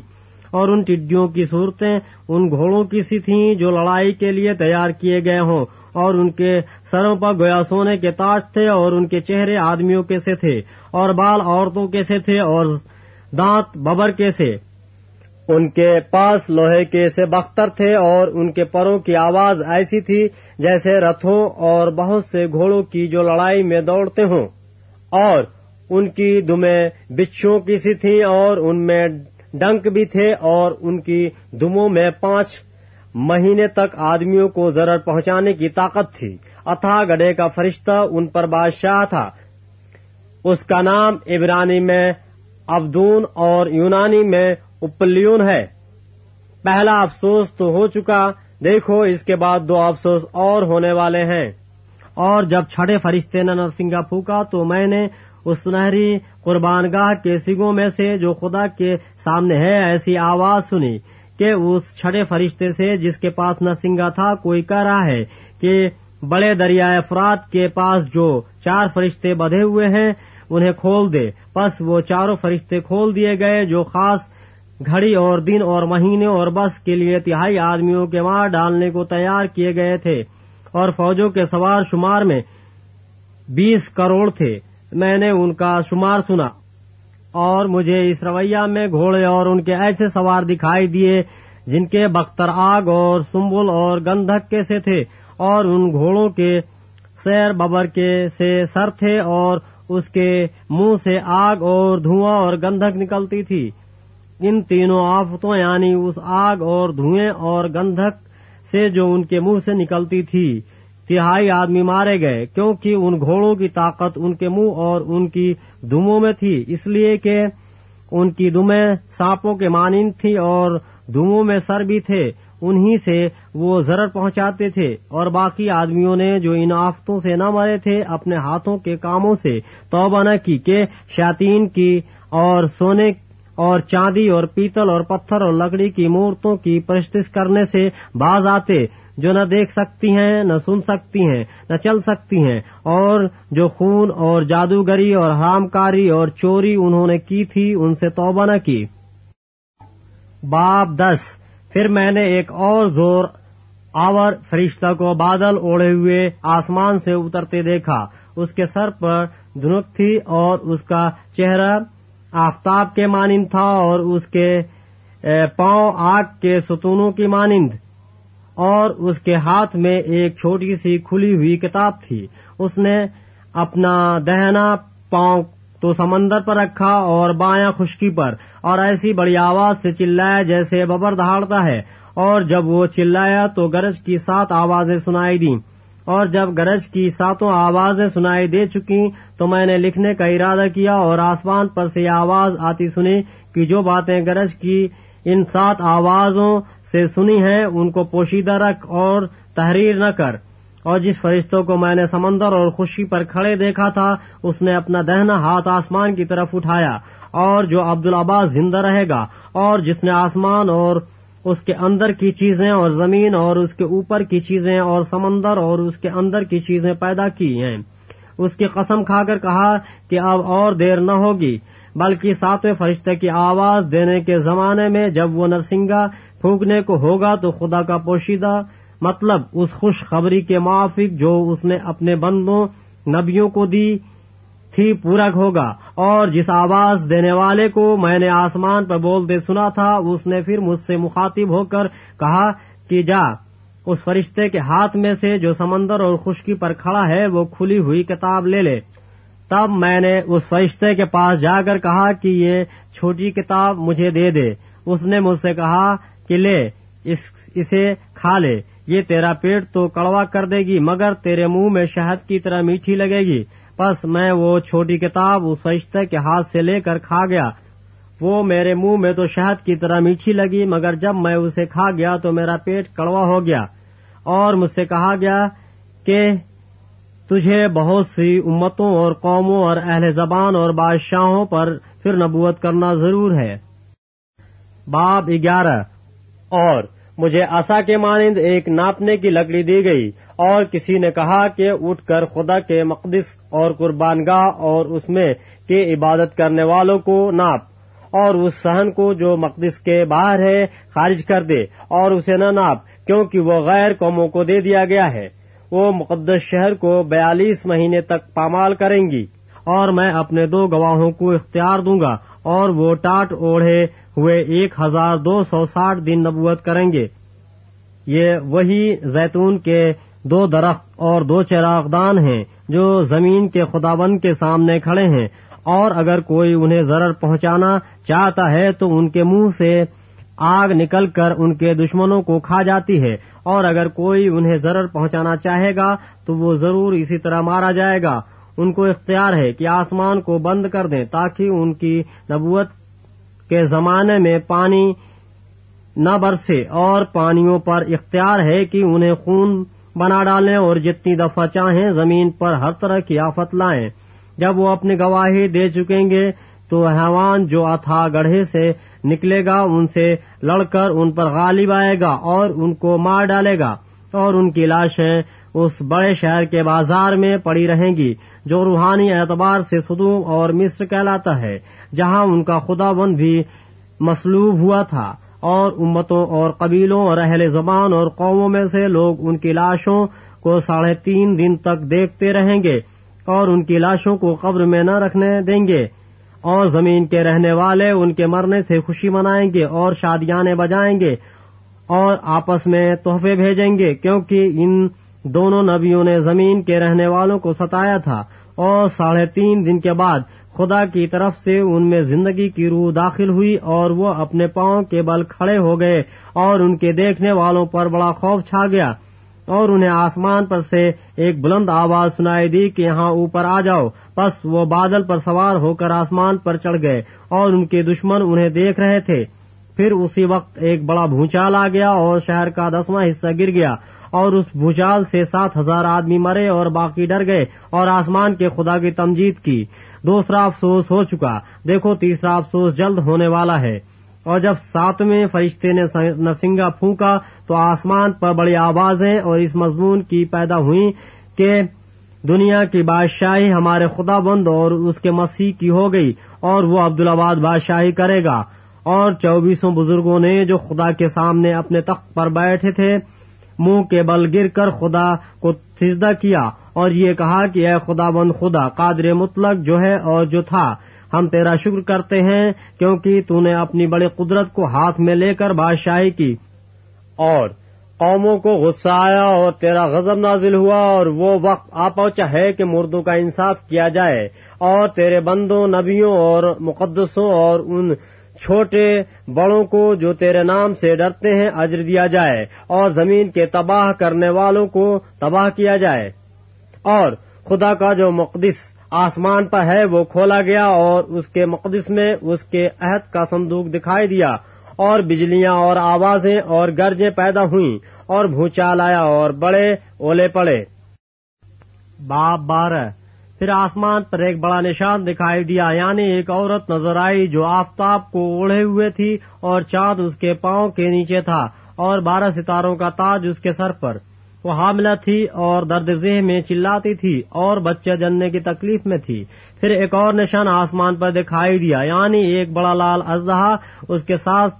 اور ان ٹڈیوں کی صورتیں ان گھوڑوں کی سی تھیں جو لڑائی کے لیے تیار کیے گئے ہوں۔ اور ان کے سروں پر گویا سونے کے تاج تھے اور ان کے چہرے آدمیوں کے سے تھے اور بال عورتوں کے سے تھے اور دانت ببر کے سے۔ ان کے پاس لوہے کے سے بختر تھے اور ان کے پروں کی آواز ایسی تھی جیسے رتھوں اور بہت سے گھوڑوں کی جو لڑائی میں دوڑتے ہوں۔ اور ان کی دمیں بچھوں کی سی تھیں اور ان میں ڈنک بھی تھے اور ان کی دموں میں پانچ مہینے تک آدمیوں کو ضرر پہنچانے کی طاقت تھی۔ اتھا گڑے کا فرشتہ ان پر بادشاہ تھا۔ اس کا نام عبرانی میں ابدون اور یونانی میں اپلیون ہے۔ پہلا افسوس تو ہو چکا۔ دیکھو، اس کے بعد دو افسوس اور ہونے والے ہیں۔ اور جب چھڑے فرشتے نے نرسنگا پھونکا تو میں نے اس سنہری قربان گاہ کے سگوں میں سے جو خدا کے سامنے ہے ایسی آواز سنی۔ کہ اس چھڑے فرشتے سے جس کے پاس نرسنگا تھا، کوئی کہہ رہا ہے کہ بڑے دریائے افراد کے پاس جو چار فرشتے بدھے ہوئے ہیں، انہیں کھول دے۔ بس وہ چاروں فرشتے کھول دیے گئے، جو خاص گھڑی اور دن اور مہینے اور بس کے لیے تہائی آدمیوں کے مار ڈالنے کو تیار کیے گئے تھے اور فوجوں کے سوار شمار میں بیس کروڑ تھے۔ میں نے ان کا شمار سنا۔ اور مجھے اس رویہ میں گھوڑے اور ان کے ایسے سوار دکھائی دیے جن کے بختر آگ اور سمبل اور گندھک کے سے تھے اور ان گھوڑوں کے سیر ببر کے سے سر تھے اور اس کے منہ سے آگ اور دھواں اور گندھک نکلتی تھی۔ ان تینوں آفتوں یعنی اس آگ اور دھوئیں اور گندھک سے جو ان کے منہ سے نکلتی تھی۔ تہائی آدمی مارے گئے کیونکہ ان گھوڑوں کی طاقت ان کے منہ اور ان کی دموں میں تھی، اس لیے کہ ان کی دمیں سانپوں کے مانند تھی اور دموں میں سر بھی تھے، انہی سے وہ ضرر پہنچاتے تھے۔ اور باقی آدمیوں نے جو ان آفتوں سے نہ مرے تھے، اپنے ہاتھوں کے کاموں سے توبہ نہ کی کہ شاطین کی اور سونے اور چاندی اور پیتل اور پتھر اور لکڑی کی مورتوں کی پرستش کرنے سے باز آتے۔ جو نہ دیکھ سکتی ہیں، نہ سن سکتی ہیں، نہ چل سکتی ہیں۔ اور جو خون اور جادوگری اور حرام کاری اور چوری انہوں نے کی تھی، ان سے توبہ نہ کی۔ باب دس۔ پھر میں نے ایک اور زور آور فرشتہ کو بادل اوڑے ہوئے آسمان سے اترتے دیکھا۔ اس کے سر پر دنک تھی اور اس کا چہرہ آفتاب کے مانند تھا اور اس کے پاؤں آگ کے ستونوں کی مانند۔ اور اس کے ہاتھ میں ایک چھوٹی سی کھلی ہوئی کتاب تھی۔ اس نے اپنا دہنا پاؤں تو سمندر پر رکھا اور بایاں خشکی پر، اور ایسی بڑی آواز سے چلایا جیسے ببر دہاڑتا ہے۔ اور جب وہ چلایا تو گرج کی سات آوازیں سنائی دیں۔ اور جب گرج کی ساتوں آوازیں سنائی دے چکی تو میں نے لکھنے کا ارادہ کیا اور آسمان پر سے آواز آتی سنی کہ جو باتیں گرج کی ان سات آوازوں سے سنی ہیں، ان کو پوشیدہ رکھ اور تحریر نہ کر۔ اور جس فرشتوں کو میں نے سمندر اور خوشی پر کھڑے دیکھا تھا، اس نے اپنا دہنا ہاتھ آسمان کی طرف اٹھایا۔ اور جو عبدالعباس زندہ رہے گا، اور جس نے آسمان اور اس کے اندر کی چیزیں اور زمین اور اس کے اوپر کی چیزیں اور سمندر اور اس کے اندر کی چیزیں پیدا کی ہیں۔ اس کی قسم کھا کر کہا کہ اب اور دیر نہ ہوگی، بلکہ ساتویں فرشتے کی آواز دینے کے زمانے میں جب وہ نرسنگا پھونکنے کو ہوگا تو خدا کا پوشیدہ مطلب اس خوش خبری کے موافق جو اس نے اپنے بندوں، نبیوں کو دی تھی پورک ہوگا۔ اور جس آواز دینے والے کو میں نے آسمان پر بولتے سنا تھا، اس نے پھر مجھ سے مخاطب ہو کر کہا کہ جا، اس فرشتے کے ہاتھ میں سے جو سمندر اور خشکی پر کھڑا ہے، وہ کھلی ہوئی کتاب لے لے۔ تب میں نے اس فرشتے کے پاس جا کر کہا کہ یہ چھوٹی کتاب مجھے دے دے۔ اس نے مجھ سے کہا کہ لے، اس، اسے کھا لے، یہ تیرا پیٹ تو کڑوا کر دے گی، مگر تیرے منہ میں شہد کی طرح میٹھی لگے گی۔ پس میں وہ چھوٹی کتاب اس فرشتے کے ہاتھ سے لے کر کھا گیا۔ وہ میرے منہ میں تو شہد کی طرح میٹھی لگی، مگر جب میں اسے کھا گیا تو میرا پیٹ کڑوا ہو گیا۔ اور مجھ سے کہا گیا کہ تجھے بہت سی امتوں اور قوموں اور اہل زبان اور بادشاہوں پر پھر نبوت کرنا ضرور ہے۔ باب گیارہ۔ اور مجھے اصا کے مانند ایک ناپنے کی لکڑی دی گئی اور کسی نے کہا کہ اٹھ کر خدا کے مقدس اور قربان گاہ اور اس میں کے عبادت کرنے والوں کو ناپ اور اس سہن کو جو مقدس کے باہر ہے خارج کر دے اور اسے نہ ناپ کیونکہ وہ غیر قوموں کو دے دیا گیا ہے۔ وہ مقدس شہر کو بیالیس مہینے تک پامال کریں گی اور میں اپنے دو گواہوں کو اختیار دوں گا اور وہ ٹاٹ اوڑھے ہوئے ایک ہزار دو سو ساٹھ دن نبوت کریں گے۔ یہ وہی زیتون کے دو درخت اور دو چراغ دان ہیں جو زمین کے خداون کے سامنے کھڑے ہیں۔ اور اگر کوئی انہیں ضرر پہنچانا چاہتا ہے تو ان کے منہ سے آگ نکل کر ان کے دشمنوں کو کھا جاتی ہے۔ اور اگر کوئی انہیں ضرر پہنچانا چاہے گا تو وہ ضرور اسی طرح مارا جائے گا۔ ان کو اختیار ہے کہ آسمان کو بند کر دیں تاکہ ان کی نبوت کے زمانے میں پانی نہ برسے اور پانیوں پر اختیار ہے کہ انہیں خون بنا ڈالیں اور جتنی دفعہ چاہیں زمین پر ہر طرح کی آفت لائیں۔ جب وہ اپنی گواہی دے چکیں گے تو حیوان جو اتھا گڑھے سے نکلے گا، ان سے لڑ کر ان پر غالب آئے گا اور ان کو مار ڈالے گا اور ان کی لاشیں اس بڑے شہر کے بازار میں پڑی رہیں گی۔ جو روحانی اعتبار سے سدوم اور مصر کہلاتا ہے، جہاں ان کا خدا بند بھی مسلوب ہوا تھا اور امتوں اور قبیلوں اور اہل زبان اور قوموں میں سے لوگ ان کی لاشوں کو ساڑھے تین دن تک دیکھتے رہیں گے اور ان کی لاشوں کو قبر میں نہ رکھنے دیں گے اور زمین کے رہنے والے ان کے مرنے سے خوشی منائیں گے اور شادیاں بجائیں گے اور آپس میں تحفے بھیجیں گے، کیونکہ ان دونوں نبیوں نے زمین کے رہنے والوں کو ستایا تھا اور ساڑھے تین دن کے بعد خدا کی طرف سے ان میں زندگی کی روح داخل ہوئی اور وہ اپنے پاؤں کے بل کھڑے ہو گئے اور ان کے دیکھنے والوں پر بڑا خوف چھا گیا اور انہیں آسمان پر سے ایک بلند آواز سنائی دی کہ یہاں اوپر آ جاؤ۔ بس وہ بادل پر سوار ہو کر آسمان پر چڑھ گئے اور ان کے دشمن انہیں دیکھ رہے تھے۔ پھر اسی وقت ایک بڑا بھونچال آ گیا اور شہر کا دسواں حصہ گر گیا اور اس بھوچال سے سات ہزار آدمی مرے اور باقی ڈر گئے اور آسمان کے خدا کی تمجید کی۔ دوسرا افسوس ہو چکا۔ دیکھو تیسرا افسوس جلد ہونے والا ہے۔ اور جب ساتویں فرشتے نے نسنگا پھونکا تو آسمان پر بڑی آوازیں اور اس مضمون کی پیدا ہوئی کہ دنیا کی بادشاہی ہمارے خدا بند اور اس کے مسیح کی ہو گئی اور وہ عبدالآباد بادشاہی کرے گا۔ اور چوبیسوں بزرگوں نے جو خدا کے سامنے اپنے تخت پر بیٹھے تھے منہ کے بل گر کر خدا کو سجدہ کیا اور یہ کہا کہ اے خدا بند خدا، قادر مطلق جو ہے اور جو تھا، ہم تیرا شکر کرتے ہیں کیونکہ تو نے اپنی بڑی قدرت کو ہاتھ میں لے کر بادشاہی کی اور قوموں کو غصہ آیا اور تیرا غضب نازل ہوا اور وہ وقت آ پہنچا ہے کہ مردوں کا انصاف کیا جائے اور تیرے بندوں، نبیوں اور مقدسوں اور ان چھوٹے بڑوں کو جو تیرے نام سے ڈرتے ہیں، اجر دیا جائے اور زمین کے تباہ کرنے والوں کو تباہ کیا جائے۔ اور خدا کا جو مقدس آسمان پر ہے، وہ کھولا گیا اور اس کے مقدس میں اس کے عہد کا صندوق دکھائی دیا۔ اور بجلیاں اور آوازیں اور گرجیں پیدا ہوئیں اور بھوچال آیا اور بڑے اولے پڑے۔ باپ بارہ۔ پھر آسمان پر ایک بڑا نشان دکھائی دیا یعنی ایک عورت نظر آئی جو آفتاب کو اوڑھے ہوئے تھی اور چاند اس کے پاؤں کے نیچے تھا اور بارہ ستاروں کا تاج اس کے سر پر۔ وہ حاملہ تھی اور درد ذہ میں چلاتی تھی اور بچہ جننے کی تکلیف میں تھی۔ پھر ایک اور نشان آسمان پر دکھائی دیا یعنی ایک بڑا لال ازدہا اس کے ساتھ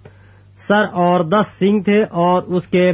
سر اور دس سنگ تھے اور اس کے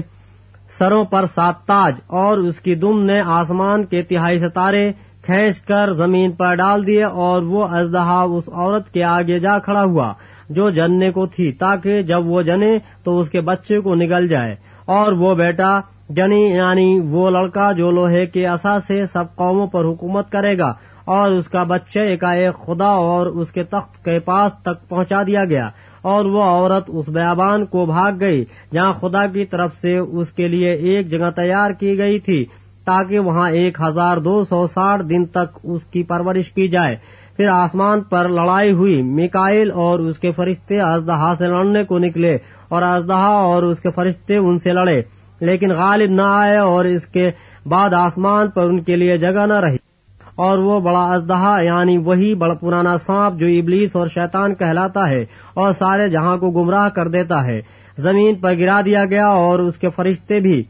سروں پر سات تاج اور اس کی دم نے آسمان کے تہائی ستارے کھینچ کر زمین پر ڈال دیے اور وہ ازدہا اس عورت کے آگے جا کھڑا ہوا جو جننے کو تھی، تاکہ جب وہ جنے تو اس کے بچے کو نگل جائے۔ اور وہ بیٹا، جنی یعنی وہ لڑکا جو لوہے کے اثا سے سب قوموں پر حکومت کرے گا اور اس کا بچہ ایک خدا اور اس کے تخت کے پاس تک پہنچا دیا گیا۔ اور وہ عورت اس بیابان کو بھاگ گئی، جہاں خدا کی طرف سے اس کے لیے ایک جگہ تیار کی گئی تھی۔ تاکہ وہاں ایک ہزار دو سو ساٹھ دن تک اس کی پرورش کی جائے۔ پھر آسمان پر لڑائی ہوئی۔ میکائل اور اس کے فرشتے ازدہا سے لڑنے کو نکلے اور ازدہا اور اس کے فرشتے ان سے لڑے۔ لیکن غالب نہ آئے اور اس کے بعد آسمان پر ان کے لیے جگہ نہ رہی۔ اور وہ بڑا ازدہا یعنی وہی بڑا پرانا سانپ جو ابلیس اور شیطان کہلاتا ہے اور سارے جہاں کو گمراہ کر دیتا ہے۔ زمین پر گرا دیا گیا اور اس کے فرشتے بھی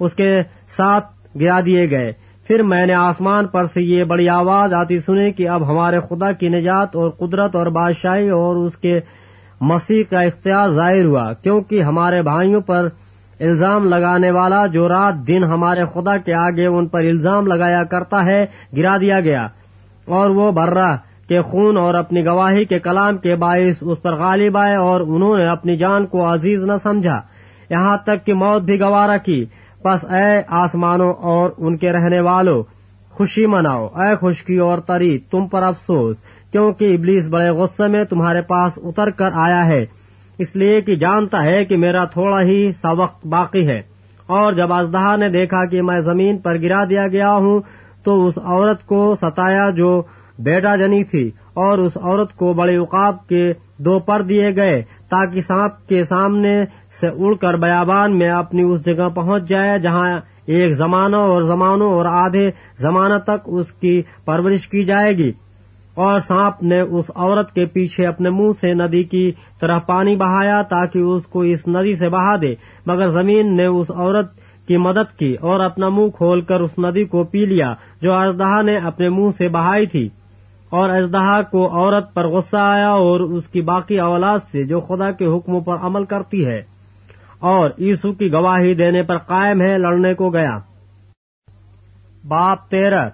اس کے ساتھ گرا دیے گئے۔ پھر میں نے آسمان پر سے یہ بڑی آواز آتی سنی کہ اب ہمارے خدا کی نجات اور قدرت اور بادشاہی اور اس کے مسیح کا اختیار ظاہر ہوا، کیونکہ ہمارے بھائیوں پر الزام لگانے والا جو رات دن ہمارے خدا کے آگے ان پر الزام لگایا کرتا ہے، گرا دیا گیا۔ اور وہ برہ کے خون اور اپنی گواہی کے کلام کے باعث اس پر غالب آئے اور انہوں نے اپنی جان کو عزیز نہ سمجھا۔ یہاں تک کہ موت بھی گوارا کی۔ بس اے آسمانوں اور ان کے رہنے والوں خوشی مناؤ۔ اے خشکی اور تری، تم پر افسوس، کیونکہ ابلیس بڑے غصے میں تمہارے پاس اتر کر آیا ہے۔ اس لیے کہ جانتا ہے کہ میرا تھوڑا ہی سا وقت باقی ہے۔ اور جب ازدہا نے دیکھا کہ میں زمین پر گرا دیا گیا ہوں، تو اس عورت کو ستایا جو بیٹا جنی تھی، اور اس عورت کو بڑے اوقاب کے دو پر دیے گئے، تاکہ سانپ کے سامنے سے اڑ کر بیابان میں اپنی اس جگہ پہنچ جائے جہاں ایک زمانوں اور زمانوں اور آدھے زمانہ تک اس کی پرورش کی جائے گی۔ اور سانپ نے اس عورت کے پیچھے اپنے منہ سے ندی کی طرح پانی بہایا تاکہ اس کو اس ندی سے بہا دے۔ مگر زمین نے اس عورت کی مدد کی اور اپنا منہ کھول کر اس ندی کو پی لیا جو اژدہا نے اپنے منہ سے بہائی تھی۔ اور اژدہا کو عورت پر غصہ آیا اور اس کی باقی اولاد سے جو خدا کے حکموں پر عمل کرتی ہے۔ اور عیسو کی گواہی دینے پر قائم ہے، لڑنے کو گیا۔ باپ تیرہ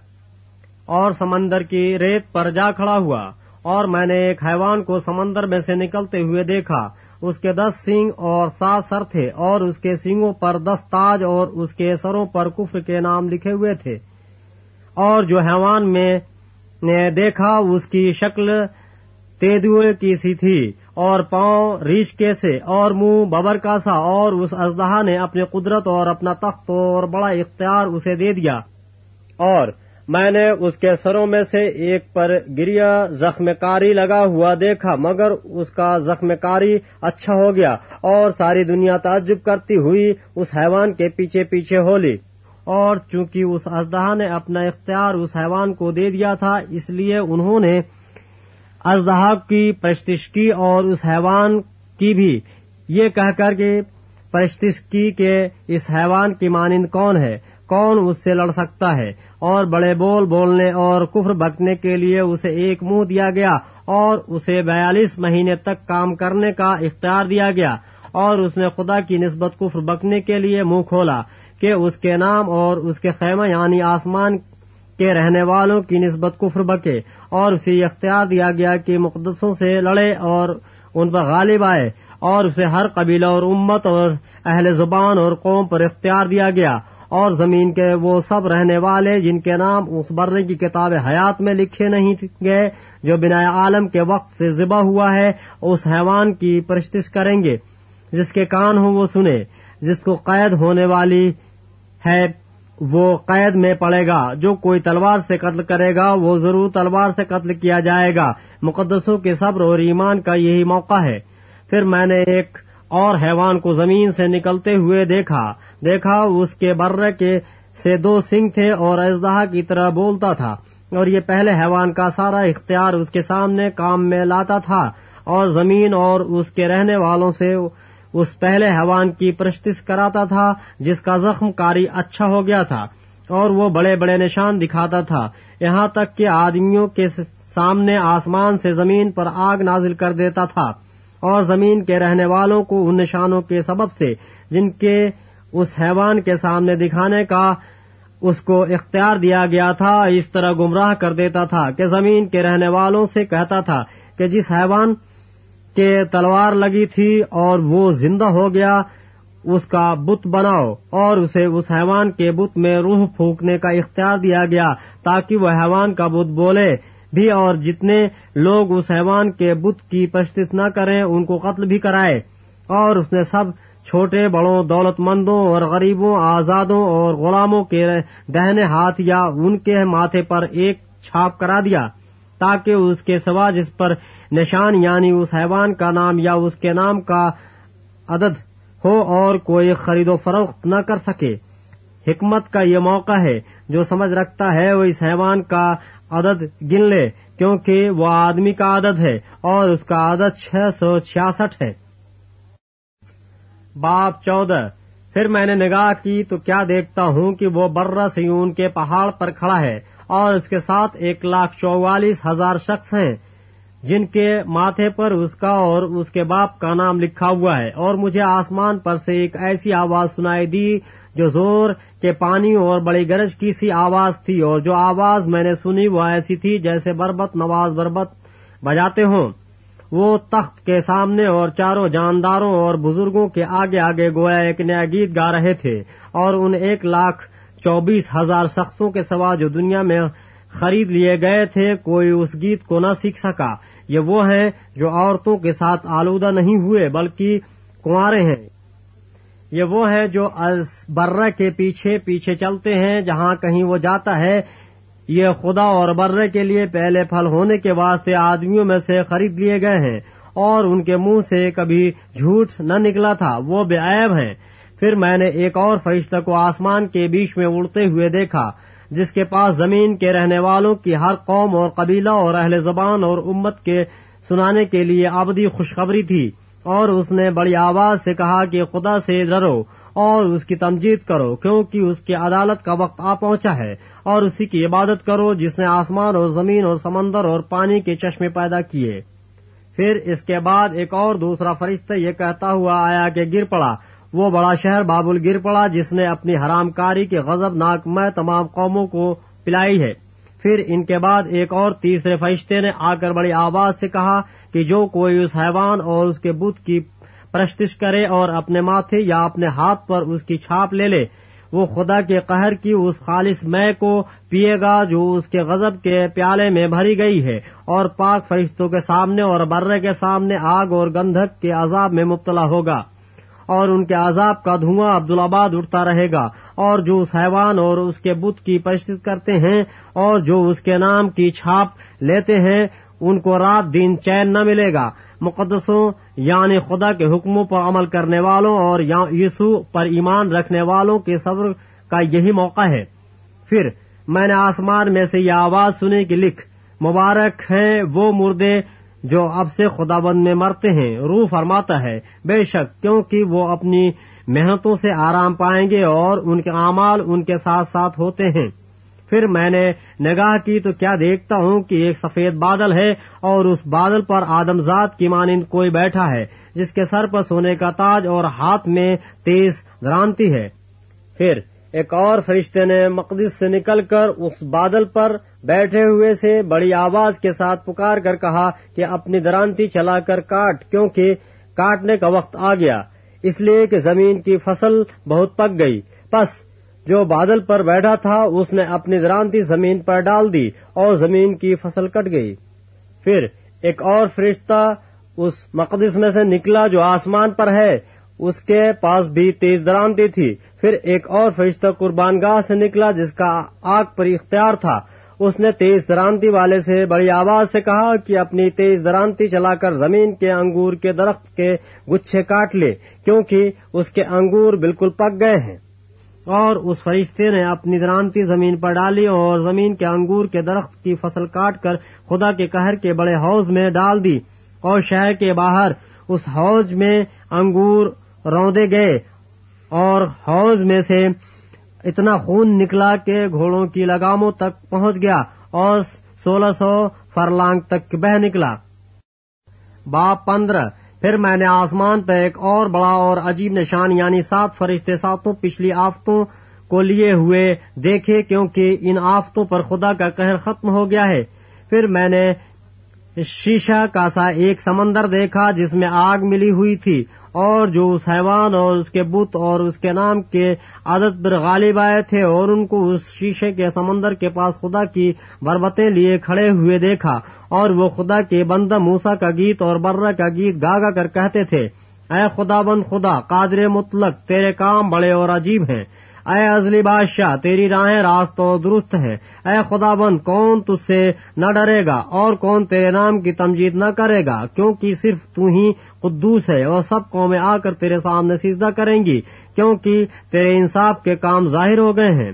اور سمندر کی ریت پر جا کھڑا ہوا اور میں نے ایک حیوان کو سمندر میں سے نکلتے ہوئے دیکھا۔ اس کے دس سینگ اور سات سر تھے اور اس کے سینگوں پر دس تاج اور اس کے سروں پر کفر کے نام لکھے ہوئے تھے۔ اور جو حیوان میں نے دیکھا، اس کی شکل تیدوئے کی سی تھی۔ اور پاؤں ریچھ کے سے اور منہ ببر کا سا اور اس ازدہا نے اپنی قدرت اور اپنا تخت اور بڑا اختیار اسے دے دیا۔ اور میں نے اس کے سروں میں سے ایک پر گریا زخم کاری لگا ہوا دیکھا، مگر اس کا زخم کاری اچھا ہو گیا اور ساری دنیا تعجب کرتی ہوئی اس حیوان کے پیچھے پیچھے ہو لی۔ اور چونکہ اس ازدہا نے اپنا اختیار اس حیوان کو دے دیا تھا، اس لیے انہوں نے ازدہا کی پرستش کی اور اس حیوان کی بھی۔ یہ کہہ کر کے پرستش کی کہ اس حیوان کی مانند کون ہے؟ کون اس سے لڑ سکتا ہے؟ اور بڑے بول بولنے اور کفر بکنے کے لیے اسے ایک منہ دیا گیا اور اسے بیالیس مہینے تک کام کرنے کا اختیار دیا گیا اور اس نے خدا کی نسبت کفر بکنے کے لیے منہ کھولا کہ اس کے نام اور اس کے خیمہ یعنی آسمان کے رہنے والوں کی نسبت کفر بکے اور اسے اختیار دیا گیا کہ مقدسوں سے لڑے اور ان پر غالب آئے اور اسے ہر قبیلہ اور امت اور اہل زبان اور قوم پر اختیار دیا گیا اور زمین کے وہ سب رہنے والے جن کے نام اس برے کی کتاب حیات میں لکھے نہیں گئے، جو بنا عالم کے وقت سے ذبح ہوا ہے، اس حیوان کی پرستش کریں گے۔ جس کے کان ہوں وہ سنے جس کو قید ہونے والی ہے وہ قید میں پڑے گا۔ جو کوئی تلوار سے قتل کرے گا، وہ ضرور تلوار سے قتل کیا جائے گا۔ مقدسوں کے صبر اور ایمان کا یہی موقع ہے۔ پھر میں نے ایک اور حیوان کو زمین سے نکلتے ہوئے دیکھا۔ دیکھا، اس کے برے کے سے دو سنگ تھے اور اژدہا کی طرح بولتا تھا۔ اور یہ پہلے حیوان کا سارا اختیار اس کے سامنے کام میں لاتا تھا۔ اور زمین اور اس کے رہنے والوں سے اس پہلے حیوان کی پرستش کراتا تھا، جس کا زخم کاری اچھا ہو گیا تھا، اور وہ بڑے بڑے نشان دکھاتا تھا۔ یہاں تک کہ آدمیوں کے سامنے آسمان سے زمین پر آگ نازل کر دیتا تھا، اور زمین کے رہنے والوں کو ان نشانوں کے سبب سے، جن کے اس حیوان کے سامنے دکھانے کا اس کو اختیار دیا گیا تھا، اس طرح گمراہ کر دیتا تھا کہ زمین کے رہنے والوں سے کہتا تھا کہ جس حیوان کے تلوار لگی تھی اور وہ زندہ ہو گیا، اس کا بت بناؤ اور اسے اس حیوان کے بت میں روح پھونکنے کا اختیار دیا گیا تاکہ وہ حیوان کا بت بولے بھی اور جتنے لوگ اس حیوان کے بت کی پشت نہ کریں ان کو قتل بھی کرائے اور اس نے سب چھوٹے، بڑوں دولت مندوں اور غریبوں، آزادوں اور غلاموں کے دہنے ہاتھ یا ان کے ماتھے پر ایک چھاپ کرا دیا تاکہ اس کے سوا جس پر نشان یعنی اس حیوان کا نام یا اس کے نام کا عدد ہو اور کوئی خرید و فروخت نہ کر سکے۔ حکمت کا یہ موقع ہے، جو سمجھ رکھتا ہے وہ اس حیوان کا عدد گن لے، کیونکہ وہ آدمی کا عدد ہے اور اس کا عدد چھ سو چھیاسٹھ ہے۔ باپ چودہ۔ پھر میں نے نگاہ کی تو کیا دیکھتا ہوں کہ وہ برہ سیون کے پہاڑ پر کھڑا ہے اور اس کے ساتھ ایک لاکھ چوالیس ہزار شخص ہیں۔ جن کے ماتھے پر اس کا اور اس کے باپ کا نام لکھا ہوا ہے۔ اور مجھے آسمان پر سے ایک ایسی آواز سنائی دی جو زور کے پانی اور بڑی گرج کی سی آواز تھی، اور جو آواز میں نے سنی وہ ایسی تھی جیسے بربت، نواز بربت بجاتے ہوں۔ وہ تخت کے سامنے اور چاروں جانداروں اور بزرگوں کے آگے آگے گویا ایک نیا گیت گا رہے تھے، اور ان ایک لاکھ چوبیس ہزار شخصوں کے سوا جو دنیا میں خرید لیے گئے تھے، کوئی اس گیت کو نہ سیکھ سکا۔ یہ وہ ہیں جو عورتوں کے ساتھ آلودہ نہیں ہوئے بلکہ کنوارے ہیں۔ یہ وہ ہیں جو برہ کے پیچھے پیچھے چلتے ہیں، جہاں کہیں وہ جاتا ہے، یہ خدا اور برے کے لیے پہلے پھل ہونے کے واسطے آدمیوں میں سے خرید لیے گئے ہیں۔ اور ان کے منہ سے کبھی جھوٹ نہ نکلا تھا، وہ بے عیب ہیں۔ پھر میں نے ایک اور فرشتہ کو آسمان کے بیچ میں اڑتے ہوئے دیکھا۔ جس کے پاس زمین کے رہنے والوں کی ہر قوم اور قبیلہ اور اہل زبان اور امت کے سنانے کے لیے آبدی خوشخبری تھی اور اس نے بڑی آواز سے کہا کہ خدا سے ڈرو اور اس کی تمجید کرو کیونکہ اس کی عدالت کا وقت آ پہنچا ہے اور اسی کی عبادت کرو جس نے آسمان اور زمین اور سمندر اور پانی کے چشمے پیدا کیے۔ پھر اس کے بعد ایک اور دوسرا فرشتہ یہ کہتا ہوا آیا کہ گر پڑا۔ وہ بڑا شہر بابل گر پڑا جس نے اپنی حرام کاری کے غزب ناک میں تمام قوموں کو پلائی ہے۔ پھر ان کے بعد ایک اور تیسرے فرشتے نے آ کر بڑی آواز سے کہا کہ جو کوئی اس حیوان اور اس کے بت کی پرستش کرے اور اپنے ماتھے یا اپنے ہاتھ پر اس کی چھاپ لے لے، وہ خدا کے قہر کی اس خالص مے کو پیے گا جو اس کے غزب کے پیالے میں بھری گئی ہے۔ اور پاک فرشتوں کے سامنے اور برے کے سامنے آگ اور گندھک کے عذاب میں مبتلا ہوگا۔ اور ان کے عذاب کا دھواں عبدالآباد اٹھتا رہے گا اور جو اس حیوان اور اس کے بت کی پرست کرتے ہیں اور جو اس کے نام کی چھاپ لیتے ہیں، ان کو رات دن چین نہ ملے گا۔ مقدسوں یعنی خدا کے حکموں پر عمل کرنے والوں اور یسو پر ایمان رکھنے والوں کے صبر کا یہی موقع ہے۔ پھر، میں نے آسمان میں سے یہ آواز سنی کہ لکھ، مبارک ہیں وہ مردے جو اب سے خدا بند میں مرتے ہیں، روح فرماتا ہے، بے شک، کیونکہ وہ اپنی محنتوں سے آرام پائیں گے اور ان کے اعمال ان کے ساتھ ساتھ ہوتے ہیں۔ پھر میں نے نگاہ کی تو کیا دیکھتا ہوں کہ ایک سفید بادل ہے اور اس بادل پر آدم ذات کی مانند کوئی بیٹھا ہے، جس کے سر پر سونے کا تاج اور ہاتھ میں تیز درانتی ہے۔ پھر ایک اور فرشتے نے مقدس سے نکل کر اس بادل پر بیٹھے ہوئے سے بڑی آواز کے ساتھ پکار کر کہا کہ اپنی درانتی چلا کر کاٹ، کیونکہ کاٹنے کا وقت آ گیا۔ اس لیے کہ زمین کی فصل بہت پک گئی۔ پس جو بادل پر بیٹھا تھا، اس نے اپنی درانتی زمین پر ڈال دی اور زمین کی فصل کٹ گئی۔ پھر ایک اور فرشتہ اس مقدس میں سے نکلا جو آسمان پر ہے۔ اس کے پاس بھی تیز درانتی تھی۔ پھر ایک اور فرشتہ قربان گاہ سے نکلا جس کا آگ پر اختیار تھا۔ اس نے تیز درانتی والے سے بڑی آواز سے کہا کہ اپنی تیز درانتی چلا کر زمین کے انگور کے درخت کے گچھے کاٹ لے، کیونکہ اس کے انگور بالکل پک گئے ہیں۔ اور اس فرشتے نے اپنی درانتی زمین پر ڈالی اور زمین کے انگور کے درخت کی فصل کاٹ کر خدا کے قہر کے بڑے حوض میں ڈال دی اور شہر کے باہر اس حوض میں انگور روندے گئے اور حوض میں سے اتنا خون نکلا کہ گھوڑوں کی لگاموں تک پہنچ گیا اور سولہ سو فرلانگ تک بہ نکلا۔ باپ پندرہ، پھر میں نے آسمان پہ ایک اور بڑا اور عجیب نشان یعنی سات فرشتے ساتوں پچھلی آفتوں کو لیے ہوئے دیکھے کیونکہ ان آفتوں پر خدا کا قہر ختم ہو گیا ہے۔ پھر میں نے شیشہ کا سا ایک سمندر دیکھا جس میں آگ ملی ہوئی تھی اور جو اس حیوان اور اس کے بت اور اس کے نام کے عادت پر غالب آئے تھے اور ان کو اس شیشے کے سمندر کے پاس خدا کی بربتیں لیے کھڑے ہوئے دیکھا اور وہ خدا کے بندہ موسا کا گیت اور برہ کا گیت گا گا کر کہتے تھے، اے خدا بند خدا، قادر مطلق، تیرے کام بڑے اور عجیب ہیں۔ اے ازلی بادشاہ، تیری راہیں راست و درست ہیں۔ اے خدا بند کون تج سے نہ ڈرے گا اور کون تیرے نام کی تمجید نہ کرے گا؟ کیونکہ صرف تو ہی قدوس ہے اور سب قومیں آ کر تیرے سامنے سیزدہ کریں گی، کیونکہ تیرے انصاف کے کام ظاہر ہو گئے ہیں۔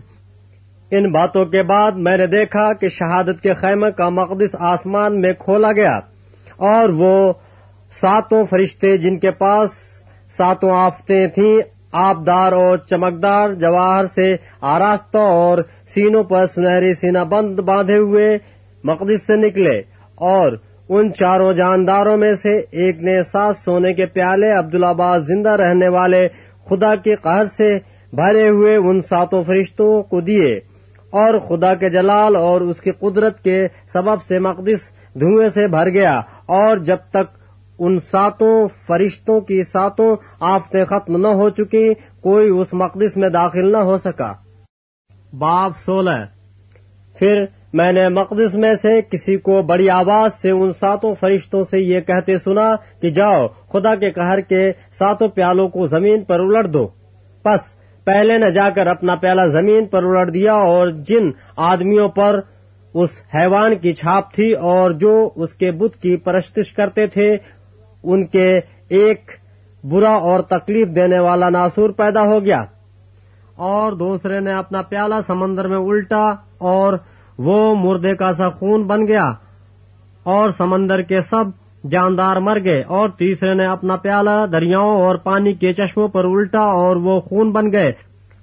ان باتوں کے بعد میں نے دیکھا کہ شہادت کے خیمے کا مقدس آسمان میں کھولا گیا اور وہ ساتوں فرشتے جن کے پاس ساتوں آفتیں تھیں آبدار اور چمکدار جواہر سے آراستہ اور سینوں پر سنہری سینا بند باندھے ہوئے مقدس سے نکلے اور ان چاروں جانداروں میں سے ایک نے سات سونے کے پیالے عبدالآباد زندہ رہنے والے خدا کے قہر سے بھرے ہوئے ان ساتوں فرشتوں کو دیے اور خدا کے جلال اور اس کی قدرت کے سبب سے مقدس دھوئیں سے بھر گیا اور جب تک ان ساتوں فرشتوں کی ساتوں آفتیں ختم نہ ہو چکی، کوئی اس مقدس میں داخل نہ ہو سکا۔ باب سولہ۔ پھر میں نے مقدس میں سے کسی کو بڑی آواز سے ان ساتوں فرشتوں سے یہ کہتے سنا کہ جاؤ، خدا کے قہر کے ساتوں پیالوں کو زمین پر الٹ دو۔ پس پہلے نے جا کر اپنا پیالہ زمین پر الٹ دیا اور جن آدمیوں پر اس حیوان کی چھاپ تھی اور جو اس کے بت کی پرستش کرتے تھے ان کے ایک برا اور تکلیف دینے والا ناسور پیدا ہو گیا اور دوسرے نے اپنا پیالہ سمندر میں الٹا اور وہ مردے کا سا خون بن گیا اور سمندر کے سب جاندار مر گئے اور تیسرے نے اپنا پیالہ دریاؤں اور پانی کے چشموں پر الٹا اور وہ خون بن گئے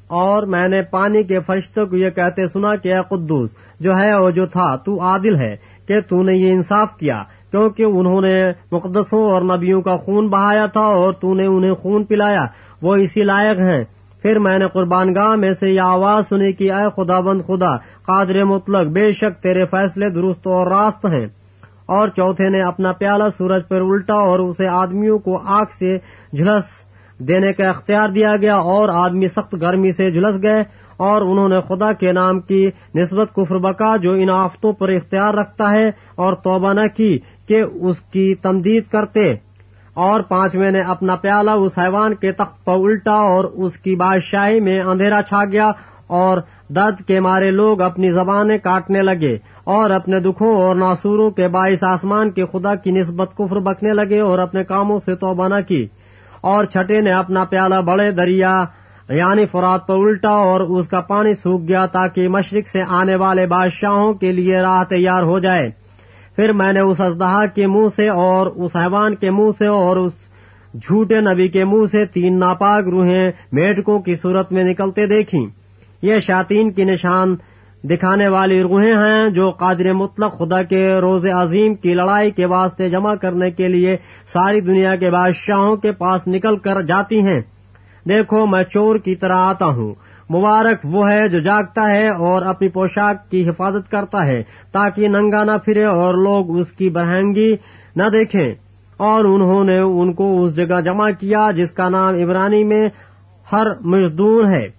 اور میں نے پانی کے فرشتوں کو یہ کہتے سنا کہ اے قدوس جو ہے اور جو تھا، تو عادل ہے کہ تو نے یہ انصاف کیا۔ کیونکہ انہوں نے مقدسوں اور نبیوں کا خون بہایا تھا اور تو نے انہیں خون پلایا، وہ اسی لائق ہیں۔ پھر میں نے قربان گاہ میں سے یہ آواز سنی کہ اے خدا بند خدا، قادر مطلق، بے شک تیرے فیصلے درست اور راست ہیں۔ اور چوتھے نے اپنا پیالہ سورج پر الٹا اور اسے آدمیوں کو آگ سے جھلس دینے کا اختیار دیا گیا اور آدمی سخت گرمی سے جھلس گئے۔ اور انہوں نے خدا کے نام کی نسبت کفر بکا جو ان آفتوں پر اختیار رکھتا ہے اور توبہ نہ کی۔ کہ اس کی تمدید کرتے اور پانچویں نے اپنا پیالہ اس حیوان کے تخت پر الٹا اور اس کی بادشاہی میں اندھیرا چھا گیا اور درد کے مارے لوگ اپنی زبانیں کاٹنے لگے اور اپنے دکھوں اور ناسوروں کے باعث آسمان کے خدا کی نسبت کفر بکنے لگے اور اپنے کاموں سے توبہ نہ کی اور چھٹے نے اپنا پیالہ بڑے دریا یعنی فرات پر الٹا اور اس کا پانی سوکھ گیا تاکہ مشرق سے آنے والے بادشاہوں کے لیے راہ تیار ہو جائے۔ پھر میں نے اس ازدہا کے منہ سے اور اس حیوان کے منہ سے اور اس جھوٹے نبی کے منہ سے تین ناپاک روحیں میٹکوں کی صورت میں نکلتے دیکھی یہ شاطین کی نشان دکھانے والی روحیں ہیں جو قادر مطلق خدا کے روز عظیم کی لڑائی کے واسطے جمع کرنے کے لیے ساری دنیا کے بادشاہوں کے پاس نکل کر جاتی ہیں۔ دیکھو میں چور کی طرح آتا ہوں۔ مبارک وہ ہے جو جاگتا ہے اور اپنی پوشاک کی حفاظت کرتا ہے تاکہ ننگا نہ پھرے اور لوگ اس کی بہنگی نہ دیکھیں۔ اور انہوں نے ان کو اس جگہ جمع کیا جس کا نام عبرانی میں ہر مزدور ہے۔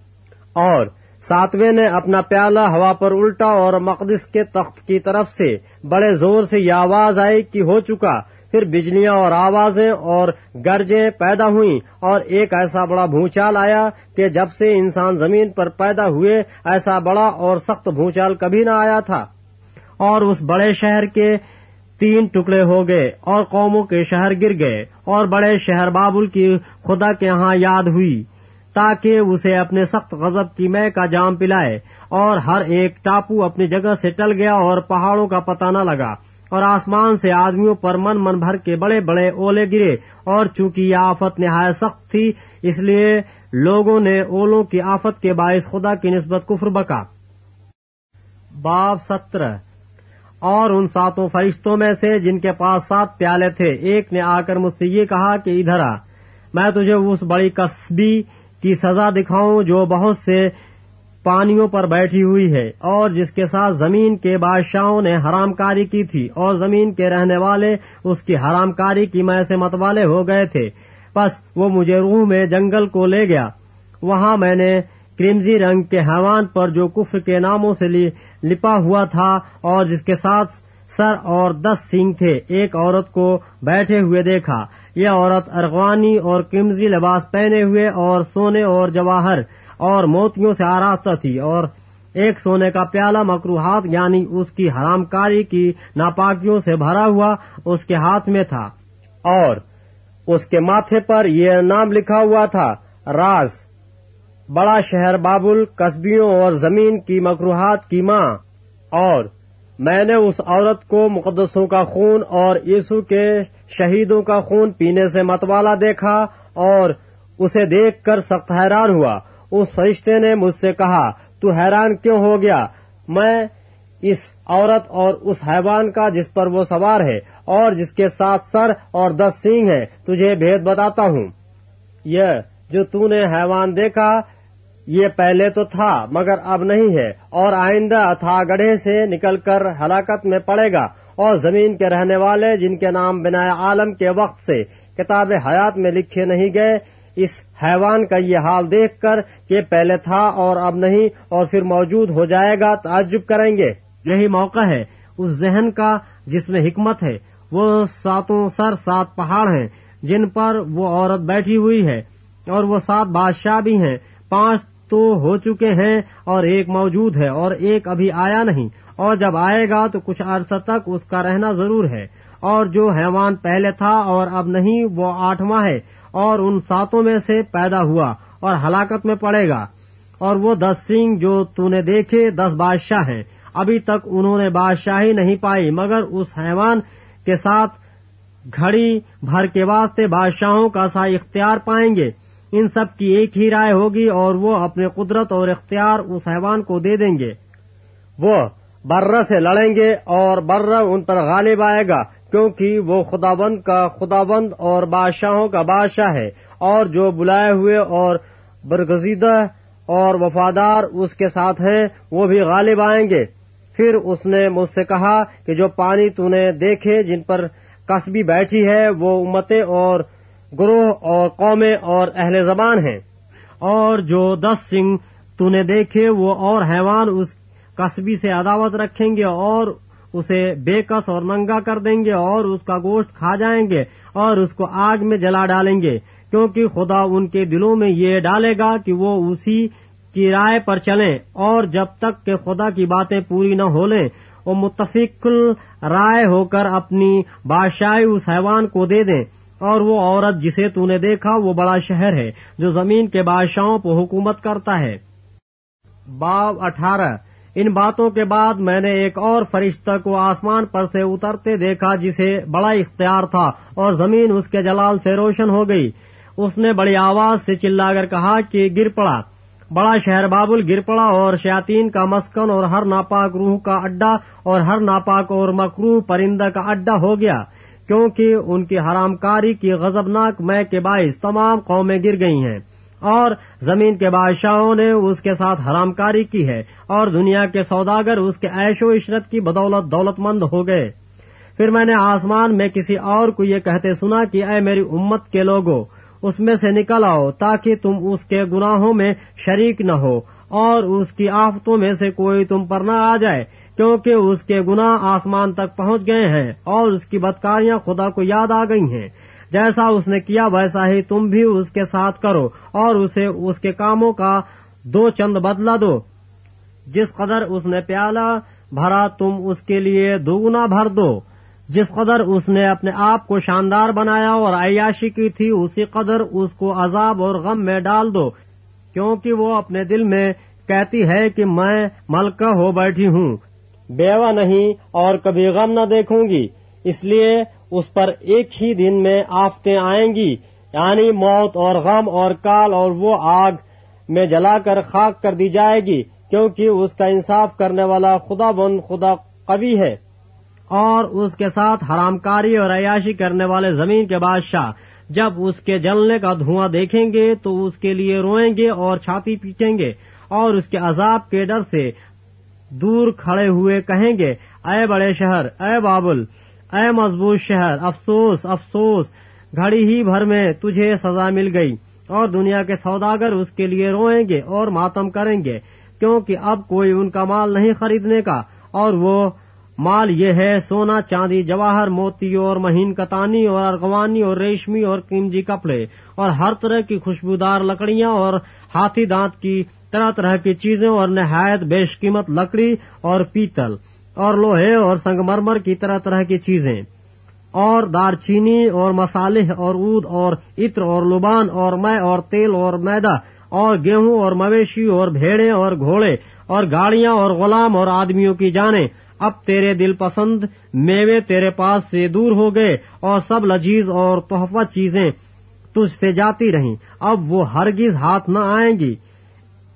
اور ساتویں نے اپنا پیالہ ہوا پر الٹا اور مقدس کے تخت کی طرف سے بڑے زور سے یہ آواز آئی کہ ہو چکا پھر بجلیاں اور آوازیں اور گرجیں پیدا ہوئیں اور ایک ایسا بڑا بھونچال آیا کہ جب سے انسان زمین پر پیدا ہوئے، ایسا بڑا اور سخت بھونچال کبھی نہ آیا تھا۔ اور اس بڑے شہر کے تین ٹکڑے ہو گئے اور قوموں کے شہر گر گئے اور بڑے شہر بابل کی خدا کے ہاں یاد ہوئی، تاکہ اسے اپنے سخت غضب کی مے کا جام پلائے۔ اور ہر ایک ٹاپو اپنی جگہ سے ٹل گیا اور پہاڑوں کا پتہ نہ لگا۔ اور آسمان سے آدمیوں پر من من بھر کے بڑے بڑے اولے گرے اور چونکہ یہ آفت نہایت سخت تھی، اس لیے لوگوں نے اولوں کی آفت کے باعث خدا کی نسبت کفر بکا۔ باب سترہ۔ اور ان ساتوں فرشتوں میں سے جن کے پاس سات پیالے تھے، ایک نے آ کر مجھ سے یہ کہا کہ ادھر آ، میں تجھے اس بڑی قصبی کی سزا دکھاؤں جو بہت سے پانیوں پر بیٹھی ہوئی ہے اور جس کے ساتھ زمین کے بادشاہوں نے حرام کاری کی تھی اور زمین کے رہنے والے اس کی حرام کاری کی میں سے متوالے ہو گئے تھے۔ بس وہ مجھے روح میں جنگل کو لے گیا۔ وہاں میں نے کرمزی رنگ کے حیوان پر جو کفر کے ناموں سے لپا ہوا تھا اور جس کے ساتھ سر اور دس سینگ تھے، ایک عورت کو بیٹھے ہوئے دیکھا۔ یہ عورت ارغوانی اور قمزی لباس پہنے ہوئے اور سونے اور جواہر اور موتیوں سے آراستہ تھی اور ایک سونے کا پیالہ مکروہات یعنی اس کی حرام کاری کی ناپاکیوں سے بھرا ہوا اس کے ہاتھ میں تھا اور اس کے ماتھے پر یہ نام لکھا ہوا تھا، راز۔ بڑا شہر بابل، قصبیوں اور زمین کی مکروہات کی ماں۔ اور میں نے اس عورت کو مقدسوں کا خون اور یسو کے شہیدوں کا خون پینے سے متوالا دیکھا اور اسے دیکھ کر سخت حیران ہوا۔ اس فرشتے نے مجھ سے کہا، تو حیران کیوں ہو گیا؟ میں اس عورت اور اس حیوان کا جس پر وہ سوار ہے اور جس کے ساتھ سر اور دس سینگ ہے تجھے بھید بتاتا ہوں۔ یہ جو تو نے حیوان دیکھا، یہ پہلے تو تھا، مگر اب نہیں ہے اور آئندہ اتھا گڑھے سے نکل کر ہلاکت میں پڑے گا اور زمین کے رہنے والے جن کے نام بنا عالم کے وقت سے کتاب حیات میں لکھے نہیں گئے اس حیوان کا یہ حال دیکھ کر کہ پہلے تھا اور اب نہیں اور پھر موجود ہو جائے گا، تعجب کریں گے۔ یہی موقع ہے، اس ذہن کا جس میں حکمت ہے، وہ ساتوں سر سات پہاڑ ہیں، جن پر وہ عورت بیٹھی ہوئی ہے اور وہ سات بادشاہ بھی ہیں۔ پانچ تو ہو چکے ہیں اور ایک موجود ہے اور ایک ابھی آیا نہیں۔ اور جب آئے گا تو کچھ عرصہ تک اس کا رہنا ضرور ہے۔ اور جو حیوان پہلے تھا اور اب نہیں، وہ آٹھواں ہے۔ اور ان ساتوں میں سے پیدا ہوا اور ہلاکت میں پڑے گا۔ اور وہ دس سنگھ جو تو نے دیکھے، دس بادشاہ ہیں۔ ابھی تک انہوں نے بادشاہی نہیں پائی، مگر اس حیوان کے ساتھ گھڑی بھر کے واسطے بادشاہوں کا سا اختیار پائیں گے۔ ان سب کی ایک ہی رائے ہوگی اور وہ اپنے قدرت اور اختیار اس حیوان کو دے دیں گے۔ وہ برہ سے لڑیں گے اور برہ ان پر غالب آئے گا۔ کیونکہ وہ خداوند کا خداوند اور بادشاہوں کا بادشاہ ہے اور جو بلائے ہوئے اور برگزیدہ اور وفادار اس کے ساتھ ہیں، وہ بھی غالب آئیں گے۔ پھر اس نے مجھ سے کہا کہ جو پانی تو نے دیکھے جن پر قصبی بیٹھی ہے، وہ امتیں اور گروہ اور قومیں اور اہل زبان ہیں۔ اور جو دس سنگھ تو نے دیکھے، وہ اور حیوان اس قصبی سے عداوت رکھیں گے اور اسے بے کس اور ننگا کر دیں گے اور اس کا گوشت کھا جائیں گے اور اس کو آگ میں جلا ڈالیں گے، کیونکہ خدا ان کے دلوں میں یہ ڈالے گا کہ وہ اسی کی رائے پر چلیں اور جب تک کہ خدا کی باتیں پوری نہ ہو لیں وہ متفق رائے ہو کر اپنی بادشاہی اس حیوان کو دے دیں۔ اور وہ عورت جسے تو نے دیکھا، وہ بڑا شہر ہے جو زمین کے بادشاہوں پر حکومت کرتا ہے۔ باب اٹھارہ۔ ان باتوں کے بعد میں نے ایک اور فرشتہ کو آسمان پر سے اترتے دیکھا جسے بڑا اختیار تھا اور زمین اس کے جلال سے روشن ہو گئی۔ اس نے بڑی آواز سے چلا کر کہا کہ گر پڑا۔ بڑا شہر بابل گر پڑا اور شیاتین کا مسکن اور ہر ناپاک روح کا اڈا اور ہر ناپاک اور مکرو پرندہ کا اڈا ہو گیا۔ کیونکہ ان کی حرام کاری کی غزبناک میں کے باعث تمام قومیں گر گئی ہیں۔ اور زمین کے بادشاہوں نے اس کے ساتھ حرام کاری کی ہے اور دنیا کے سوداگر اس کے عیش و عشرت کی بدولت دولت مند ہو گئے۔ پھر میں نے آسمان میں کسی اور کو یہ کہتے سنا کہ اے میری امت کے لوگوں اس میں سے نکل آؤ تاکہ تم اس کے گناہوں میں شریک نہ ہو اور اس کی آفتوں میں سے کوئی تم پر نہ آ جائے، کیونکہ اس کے گناہ آسمان تک پہنچ گئے ہیں اور اس کی بدکاریاں خدا کو یاد آ گئی ہیں۔ جیسا اس نے کیا ویسا ہی تم بھی اس کے ساتھ کرو اور اسے اس کے کاموں کا دو چند بدلا دو۔ جس قدر اس نے پیالہ بھرا تم اس کے لیے دوگنا بھر دو۔ جس قدر اس نے اپنے آپ کو شاندار بنایا اور عیاشی کی تھی، اسی قدر اس کو عذاب اور غم میں ڈال دو۔ کیونکہ وہ اپنے دل میں کہتی ہے کہ میں ملکہ ہو بیٹھی ہوں۔ بیوہ نہیں اور کبھی غم نہ دیکھوں گی۔ اس لیے اس پر ایک ہی دن میں آفتے آئیں گی یعنی موت اور غم اور کال اور وہ آگ میں جلا کر خاک کر دی جائے گی، کیونکہ اس کا انصاف کرنے والا خدا بند خدا قوی ہے۔ اور اس کے ساتھ حرام کاری اور عیاشی کرنے والے زمین کے بادشاہ، جب اس کے جلنے کا دھواں دیکھیں گے تو اس کے لیے روئیں گے اور چھاتی پیٹیں گے، اور اس کے عذاب کے ڈر سے دور کھڑے ہوئے کہیں گے، اے بڑے شہر، اے بابل اے مضبوط شہر، افسوس افسوس، گھڑی ہی بھر میں تجھے سزا مل گئی اور دنیا کے سوداگر اس کے لیے روئیں گے اور ماتم کریں گے، کیونکہ اب کوئی ان کا مال نہیں خریدنے کا اور وہ مال یہ ہے سونا، چاندی، جواہر موتی اور مہین کتانی اور ارغوانی اور ریشمی اور قیمتی کپڑے اور ہر طرح کی خوشبودار لکڑیاں اور ہاتھی دانت کی طرح طرح کی چیزیں اور نہایت بیش قیمت لکڑی اور پیتل۔ اور لوہے اور سنگ مرمر کی طرح طرح کی چیزیں، اور دار چینی اور مسالح اور اود اور عطر اور لبان اور میں اور تیل اور میدا اور گیہوں اور مویشی اور بھیڑے اور گھوڑے، اور گاڑیاں اور غلام اور آدمیوں کی جانیں۔ اب تیرے دل پسند میوے تیرے پاس سے دور ہو گئے، اور سب لذیذ اور تحفہ چیزیں تجھ سے جاتی رہیں۔ اب وہ ہرگز ہاتھ نہ آئیں گی۔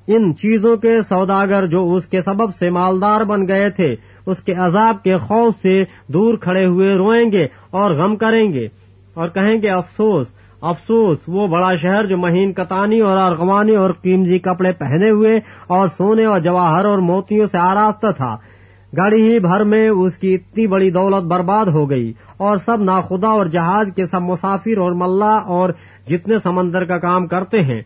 ان چیزوں کے سوداگر جو اس کے سبب سے مالدار بن گئے تھے اس کے عذاب کے خوف سے دور کھڑے ہوئے روئیں گے اور غم کریں گے اور کہیں گے، افسوس افسوس، وہ بڑا شہر جو مہین کتانی اور ارغوانی اور قیمتی کپڑے پہنے ہوئے اور سونے اور جواہر اور موتیوں سے آراستہ تھا۔ گاڑی ہی بھر میں اس کی اتنی بڑی دولت برباد ہو گئی اور سب ناخدا اور جہاز کے سب مسافر اور ملا اور جتنے سمندر کا کام کرتے ہیں۔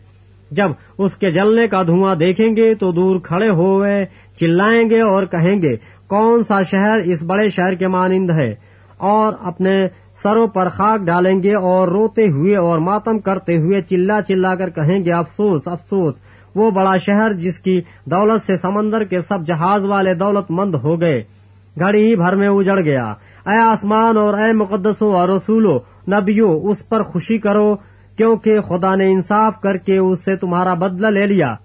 جب اس کے جلنے کا دھواں دیکھیں گے تو دور کھڑے ہوئے چلائیں گے اور کہیں گے کون سا شہر اس بڑے شہر کے مانند ہے اور اپنے سروں پر خاک ڈالیں گے اور روتے ہوئے اور ماتم کرتے ہوئے چلا چلا کر کہیں گے، افسوس افسوس، وہ بڑا شہر جس کی دولت سے سمندر کے سب جہاز والے دولت مند ہو گئے۔ گھڑی ہی بھر میں اجڑ گیا۔ اے آسمان اور اے مقدسوں اور رسولوں، نبیوں، اس پر خوشی کرو کیونکہ خدا نے انصاف کر کے اس سے تمہارا بدلہ لے لیا۔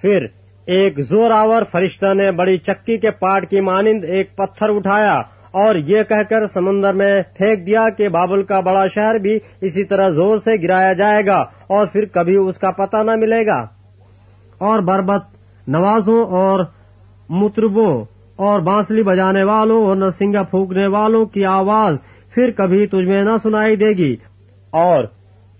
پھر ایک زور آور فرشتہ نے بڑی چکی کے پاٹ کی مانند ایک پتھر اٹھایا اور یہ کہہ کر سمندر میں پھینک دیا کہ بابل کا بڑا شہر بھی اسی طرح زور سے گرایا جائے گا اور پھر کبھی اس کا پتہ نہ ملے گا۔ اور بربت نوازوں اور متربوں اور بانسلی بجانے والوں اور نرسنگا پھونکنے والوں کی آواز پھر کبھی تجھ میں نہ سنائی دے گی۔ اور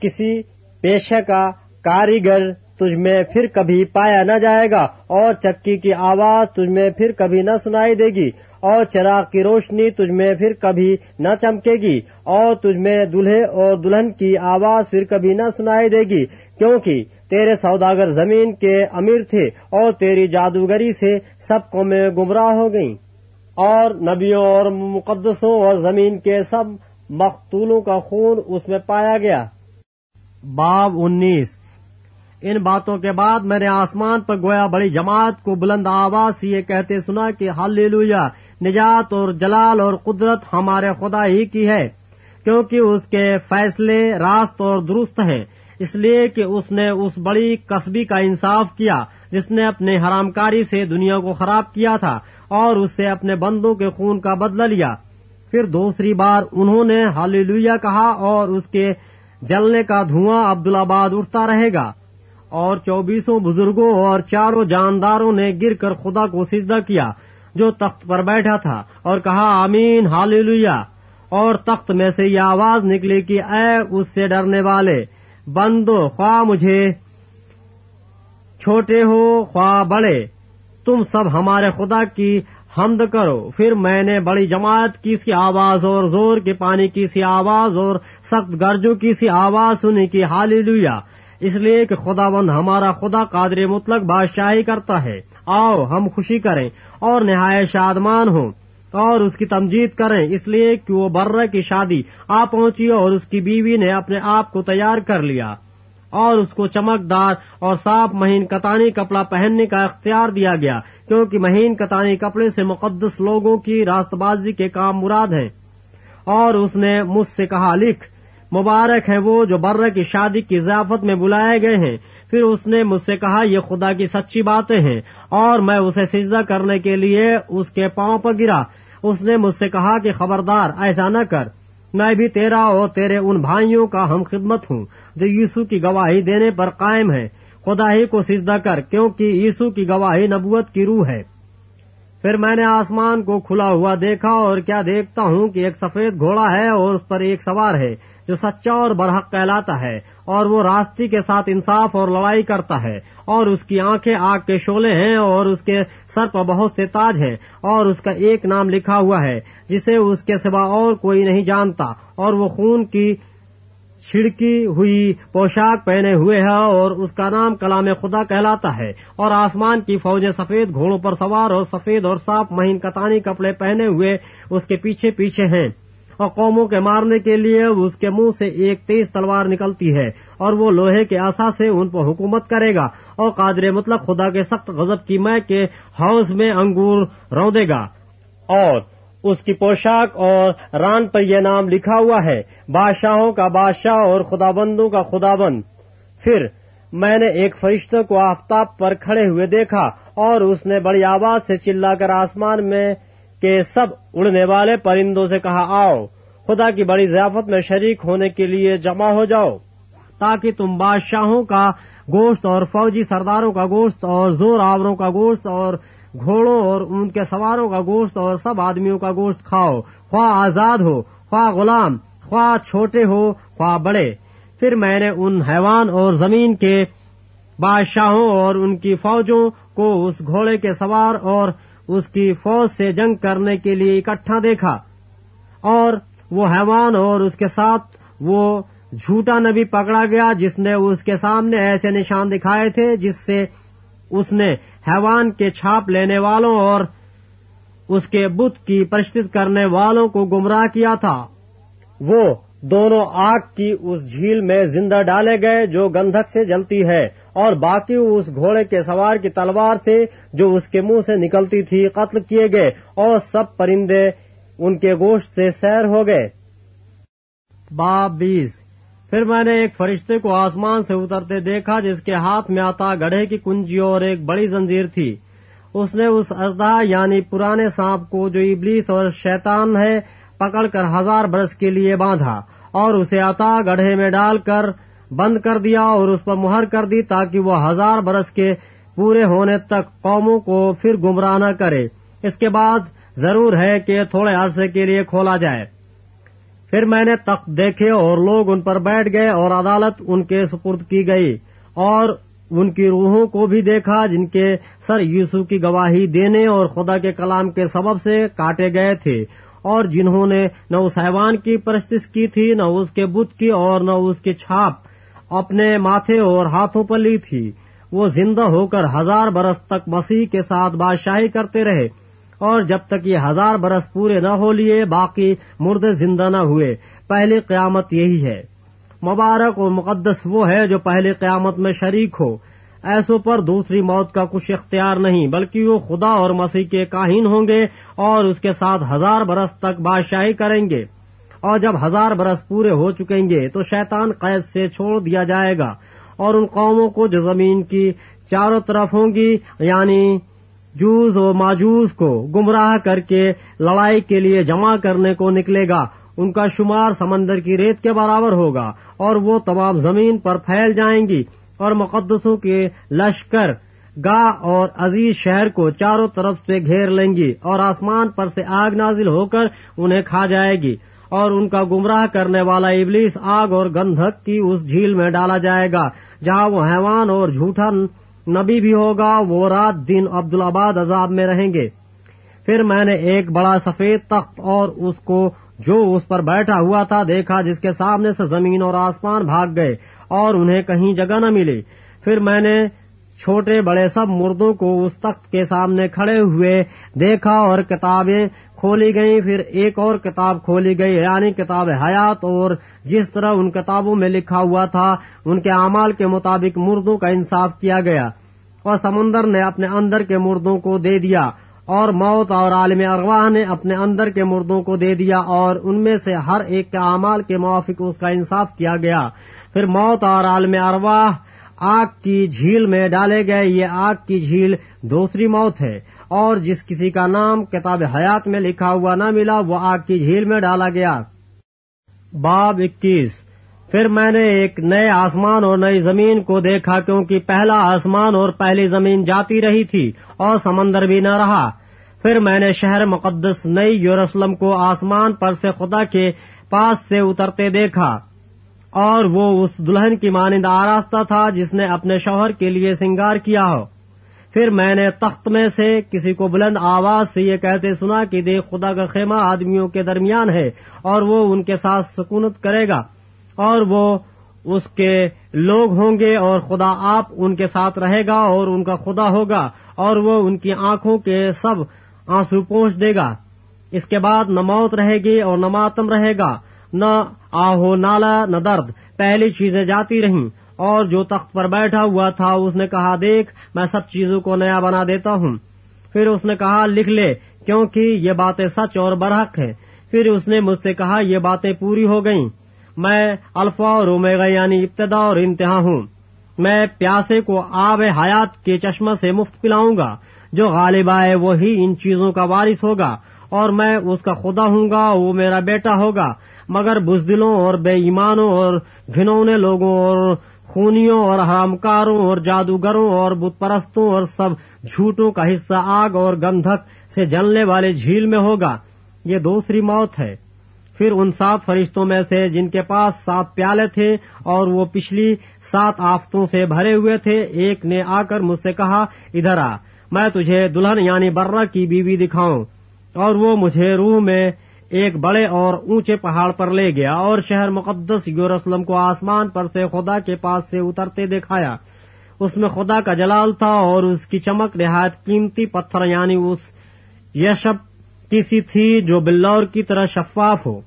کسی پیشے کا کاریگر تجھ میں پھر کبھی پایا نہ جائے گا اور چکی کی آواز تجھ میں پھر کبھی نہ سنائی دے گی اور چراغ کی روشنی تجھ میں پھر کبھی نہ چمکے گی اور تجھ میں دلہے اور دلہن کی آواز پھر کبھی نہ سنائی دے گی کیونکہ تیرے سوداگر زمین کے امیر تھے اور تیری جادوگری سے سب قومیں گمراہ ہو گئیں اور نبیوں اور مقدسوں اور زمین کے سب مقتولوں کا خون اس میں پایا گیا۔ باب انیس۔ ان باتوں کے بعد میں نے آسمان پر گویا بڑی جماعت کو بلند آواز سے یہ کہتے سنا کہ حل نجات اور جلال اور قدرت ہمارے خدا ہی کی ہے، کیونکہ اس کے فیصلے راست اور درست ہیں۔ اس لیے کہ اس نے اس بڑی قصبی کا انصاف کیا، جس نے اپنے حرام کاری سے دنیا کو خراب کیا تھا اور اس سے اپنے بندوں کے خون کا بدلہ لیا۔ پھر دوسری بار انہوں نے حال کہا اور اس کے جلنے کا دھواں عبدالآباد اٹھتا رہے گا۔ اور چوبیسوں بزرگوں اور چاروں جانداروں نے گر کر خدا کو سجدہ کیا جو تخت پر بیٹھا تھا اور کہا، آمین حال اور تخت میں سے یہ آواز نکلی کہ، اے اس سے ڈرنے والے، بندو، خواہ مجھے چھوٹے ہو، خواہ بڑے، تم سب ہمارے خدا کی حمد کرو۔ پھر میں نے بڑی جماعت کی سی آواز اور زور کے پانی کی سی آواز اور سخت گرجوں کی سی آواز سنی کی حالی لیا اس لیے کہ خدا بند ہمارا خدا قادر مطلق بادشاہی کرتا ہے۔ آؤ ہم خوشی کریں اور نہایت شادمان ہوں اور اس کی تمجید کریں۔ اس لیے کہ وہ برہ کی شادی آ پہنچی اور اس کی بیوی نے اپنے آپ کو تیار کر لیا اور اس کو چمکدار اور صاف مہین کتانی کپڑا پہننے کا اختیار دیا گیا، کیونکہ مہین کتانی کپڑے سے مقدس لوگوں کی راست بازی کے کام مراد ہیں۔ اور اس نے مجھ سے کہا، لکھ مبارک ہے وہ جو برہ کی شادی کی ضیافت میں بلائے گئے ہیں۔ پھر اس نے مجھ سے کہا، یہ خدا کی سچی باتیں ہیں اور میں اسے سجدہ کرنے کے لیے اس کے پاؤں پر گرا۔ اس نے مجھ سے کہا کہ خبردار، ایسا نہ کر۔ میں بھی تیرا اور تیرے ان بھائیوں کا ہم خدمت ہوں جو یسو کی گواہی دینے پر قائم ہے خدا ہی کو سجدہ کر، کیونکہ یسو کی گواہی نبوت کی روح ہے۔ پھر میں نے آسمان کو کھلا ہوا دیکھا اور کیا دیکھتا ہوں کہ ایک سفید گھوڑا ہے اور اس پر ایک سوار ہے۔ جو سچا اور برحق کہلاتا ہے، اور وہ راستی کے ساتھ انصاف اور لڑائی کرتا ہے، اور اس کی آنکھیں آگ کے شولے ہیں، اور اس کے سر پر بہت سے تاج ہیں، اور اس کا ایک نام لکھا ہوا ہے، جسے اس کے سوا اور کوئی نہیں جانتا، اور وہ خون کی چھڑکی ہوئی پوشاک پہنے ہوئے ہے، اور اس کا نام کلام خدا کہلاتا ہے، اور آسمان کی فوجیں سفید گھوڑوں پر سوار اور سفید اور صاف مہین کتانی کپڑے پہنے ہوئے اس کے پیچھے پیچھے ہیں۔ اور قوموں کے مارنے کے لیے اس کے منہ سے ایک تیز تلوار نکلتی ہے اور وہ لوہے کے آسا سے ان پر حکومت کرے گا اور قادر مطلق خدا کے سخت غضب کی میں کے ہاؤس میں انگور روندے گا۔ اور اس کی پوشاک اور ران پر یہ نام لکھا ہوا ہے، بادشاہوں کا بادشاہ اور خدا بندوں کا خدا بند پھر میں نے ایک فرشتہ کو آفتاب پر کھڑے ہوئے دیکھا اور اس نے بڑی آواز سے چلا کر آسمان میں کہ سب اڑنے والے پرندوں سے کہا، آؤ، خدا کی بڑی ضیافت میں شریک ہونے کے لیے جمع ہو جاؤ، تاکہ تم بادشاہوں کا گوشت اور فوجی سرداروں کا گوشت اور زور آوروں کا گوشت اور گھوڑوں اور ان کے سواروں کا گوشت اور سب آدمیوں کا گوشت کھاؤ۔ خواہ آزاد ہو، خواہ غلام، خواہ چھوٹے ہو، خواہ بڑے۔ پھر میں نے ان حیوان اور زمین کے بادشاہوں اور ان کی فوجوں کو اس گھوڑے کے سوار اور اس کی فوج سے جنگ کرنے کے لیے اکٹھا دیکھا اور وہ حیوان اور اس کے ساتھ وہ جھوٹا نبی پکڑا گیا جس نے اس کے سامنے ایسے نشان دکھائے تھے جس سے اس نے حیوان کے چھاپ لینے والوں اور اس کے بت کی پرشت کرنے والوں کو گمراہ کیا تھا۔ وہ دونوں آگ کی اس جھیل میں زندہ ڈالے گئے جو گندھک سے جلتی ہے۔ اور باقی اس گھوڑے کے سوار کی تلوار سے جو اس کے منہ سے نکلتی تھی قتل کیے گئے اور سب پرندے ان کے گوشت سے سیر ہو گئے۔ باب بیس۔ پھر میں نے ایک فرشتے کو آسمان سے اترتے دیکھا جس کے ہاتھ میں آتا گڑھے کی کنجی اور ایک بڑی زنجیر تھی۔ اس نے اس ازدا یعنی پرانے سانپ کو جو ابلیس اور شیطان ہے، پکڑ کر ہزار برس کے لیے باندھا اور اسے آتا گڑھے میں ڈال کر بند کر دیا اور اس پر مہر کر دی تاکہ وہ ہزار برس کے پورے ہونے تک قوموں کو پھر گمراہ نہ کرے۔ اس کے بعد ضرور ہے کہ تھوڑے عرصے کے لیے کھولا جائے۔ پھر میں نے تخت دیکھے اور لوگ ان پر بیٹھ گئے اور عدالت ان کے سپرد کی گئی اور ان کی روحوں کو بھی دیکھا جن کے سر یوسو کی گواہی دینے اور خدا کے کلام کے سبب سے کاٹے گئے تھے اور جنہوں نے نہ اس حیوان کی پرستش کی تھی، نہ اس کے بت کی اور نہ اس کے چھاپ۔ اپنے ماتھے اور ہاتھوں پر لی تھی۔ وہ زندہ ہو کر ہزار برس تک مسیح کے ساتھ بادشاہی کرتے رہے اور جب تک یہ ہزار برس پورے نہ ہو لیے، باقی مردے زندہ نہ ہوئے۔ پہلی قیامت یہی ہے۔ مبارک اور مقدس وہ ہے جو پہلی قیامت میں شریک ہو۔ ایسوں پر دوسری موت کا کچھ اختیار نہیں، بلکہ وہ خدا اور مسیح کے کاہین ہوں گے اور اس کے ساتھ ہزار برس تک بادشاہی کریں گے۔ اور جب ہزار برس پورے ہو چکیں گے تو شیطان قید سے چھوڑ دیا جائے گا اور ان قوموں کو جو زمین کی چاروں طرف ہوں گی یعنی جوز و ماجوز کو گمراہ کر کے لڑائی کے لیے جمع کرنے کو نکلے گا، ان کا شمار سمندر کی ریت کے برابر ہوگا اور وہ تمام زمین پر پھیل جائیں گی اور مقدسوں کے لشکر، گاہ اور عزیز شہر کو چاروں طرف سے گھیر لیں گی اور آسمان پر سے آگ نازل ہو کر انہیں کھا جائے گی۔ اور ان کا گمراہ کرنے والا ابلیس، آگ اور گندھک کی اس جھیل میں ڈالا جائے گا۔ جہاں وہ حیوان اور جھوٹا نبی بھی ہوگا، وہ رات دن عبدالآباد عذاب میں رہیں گے۔ پھر میں نے ایک بڑا سفید تخت اور اس کو جو اس پر بیٹھا ہوا تھا دیکھا، جس کے سامنے سے زمین اور آسمان بھاگ گئے اور انہیں کہیں جگہ نہ ملی۔ پھر میں نے چھوٹے بڑے سب مردوں کو اس تخت کے سامنے کھڑے ہوئے دیکھا اور کتابیں کھولی گئیں، پھر ایک اور کتاب کھولی گئی یعنی کتاب حیات، اور جس طرح ان کتابوں میں لکھا ہوا تھا، ان کے اعمال کے مطابق مردوں کا انصاف کیا گیا، اور سمندر نے اپنے اندر کے مردوں کو دے دیا، اور موت اور عالم ارواح نے اپنے اندر کے مردوں کو دے دیا، اور ان میں سے ہر ایک کے اعمال کے موافق اس کا انصاف کیا گیا۔ پھر موت اور عالم ارواح، آگ کی جھیل میں ڈالے گئے، یہ آگ کی جھیل دوسری موت ہے۔ اور جس کسی کا نام کتاب حیات میں لکھا ہوا نہ ملا، وہ آگ کی جھیل میں ڈالا گیا۔ باب اکیس۔ پھر میں نے ایک نئے آسمان اور نئی زمین کو دیکھا کیونکہ پہلا آسمان اور پہلی زمین جاتی رہی تھی اور سمندر بھی نہ رہا۔ پھر میں نے شہر مقدس نئی یوروسلم کو آسمان پر سے خدا کے پاس سے اترتے دیکھا۔ اور وہ اس دلہن کی مانند آراستہ تھا جس نے اپنے شوہر کے لیے سنگار کیا ہو۔ پھر میں نے تخت میں سے کسی کو بلند آواز سے یہ کہتے سنا کہ دیکھ خدا کا خیمہ آدمیوں کے درمیان ہے اور وہ ان کے ساتھ سکونت کرے گا اور وہ اس کے لوگ ہوں گے اور خدا آپ ان کے ساتھ رہے گا اور ان کا خدا ہوگا اور وہ ان کی آنکھوں کے سب آنسو پہنچ دے گا۔ اس کے بعد نہ موت رہے گی اور نہ ماتم رہے گا، نہ آہو نالا، نہ درد، پہلی چیزیں جاتی رہیں۔ اور جو تخت پر بیٹھا ہوا تھا، اس نے کہا، دیکھ، میں سب چیزوں کو نیا بنا دیتا ہوں۔ پھر اس نے کہا، لکھ لے، کیونکہ یہ باتیں سچ اور برحق ہیں۔ پھر اس نے مجھ سے کہا، یہ باتیں پوری ہو گئیں۔ میں الفا اور اومیگا یعنی ابتدا اور انتہا ہوں۔ میں پیاسے کو آب حیات کے چشمہ سے مفت پلاؤں گا۔ جو غالب آئے، وہی ان چیزوں کا وارث ہوگا۔ اور میں اس کا خدا ہوں گا، وہ میرا بیٹا ہوگا۔ مگر بزدلوں اور بے ایمانوں اور گھنونے لوگوں اور خونیوں اور حرامکاروں اور جادوگروں اور بت پرستوں اور سب جھوٹوں کا حصہ آگ اور گندھک سے جلنے والے جھیل میں ہوگا۔ یہ دوسری موت ہے۔ پھر ان سات فرشتوں میں سے جن کے پاس سات پیالے تھے اور وہ پچھلی سات آفتوں سے بھرے ہوئے تھے، ایک نے آ کر مجھ سے کہا، ادھر آ، میں تجھے دلہن یعنی برہ کی بیوی دکھاؤں۔ اور وہ مجھے روح میں ایک بڑے اور اونچے پہاڑ پر لے گیا اور شہر مقدس یورسلم کو آسمان پر سے خدا کے پاس سے اترتے دکھایا۔ اس میں خدا کا جلال تھا اور اس کی چمک نہایت قیمتی پتھر یعنی اس یشب کی سی تھی جو بلور کی طرح شفاف ہو۔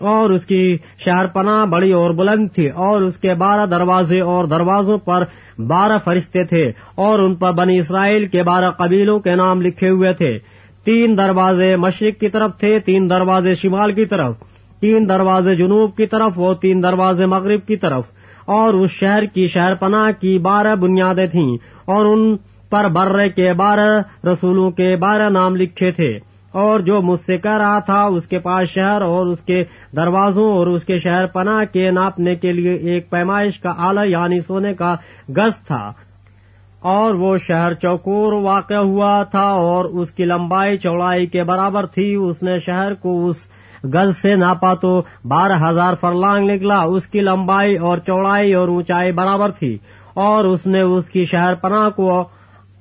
اور اس کی شہر پناہ بڑی اور بلند تھی اور اس کے بارہ دروازے اور دروازوں پر بارہ فرشتے تھے اور ان پر بنی اسرائیل کے بارہ قبیلوں کے نام لکھے ہوئے تھے۔ تین دروازے مشرق کی طرف تھے، تین دروازے شمال کی طرف، تین دروازے جنوب کی طرف اور تین دروازے مغرب کی طرف۔ اور اس شہر کی شہر پناہ کی بارہ بنیادیں تھیں اور ان پر برے کے بارہ رسولوں کے بارہ نام لکھے تھے۔ اور جو مجھ سے کہہ رہا تھا، اس کے پاس شہر اور اس کے دروازوں اور اس کے شہر پناہ کے ناپنے کے لیے ایک پیمائش کا آلہ یعنی سونے کا گز تھا۔ اور وہ شہر چوکور واقع ہوا تھا اور اس کی لمبائی چوڑائی کے برابر تھی۔ اس نے شہر کو اس گز سے ناپا تو بارہ ہزار فرلانگ نکلا۔ اس کی لمبائی اور چوڑائی اور اونچائی برابر تھی اور اس نے اس کی شہر پناہ کو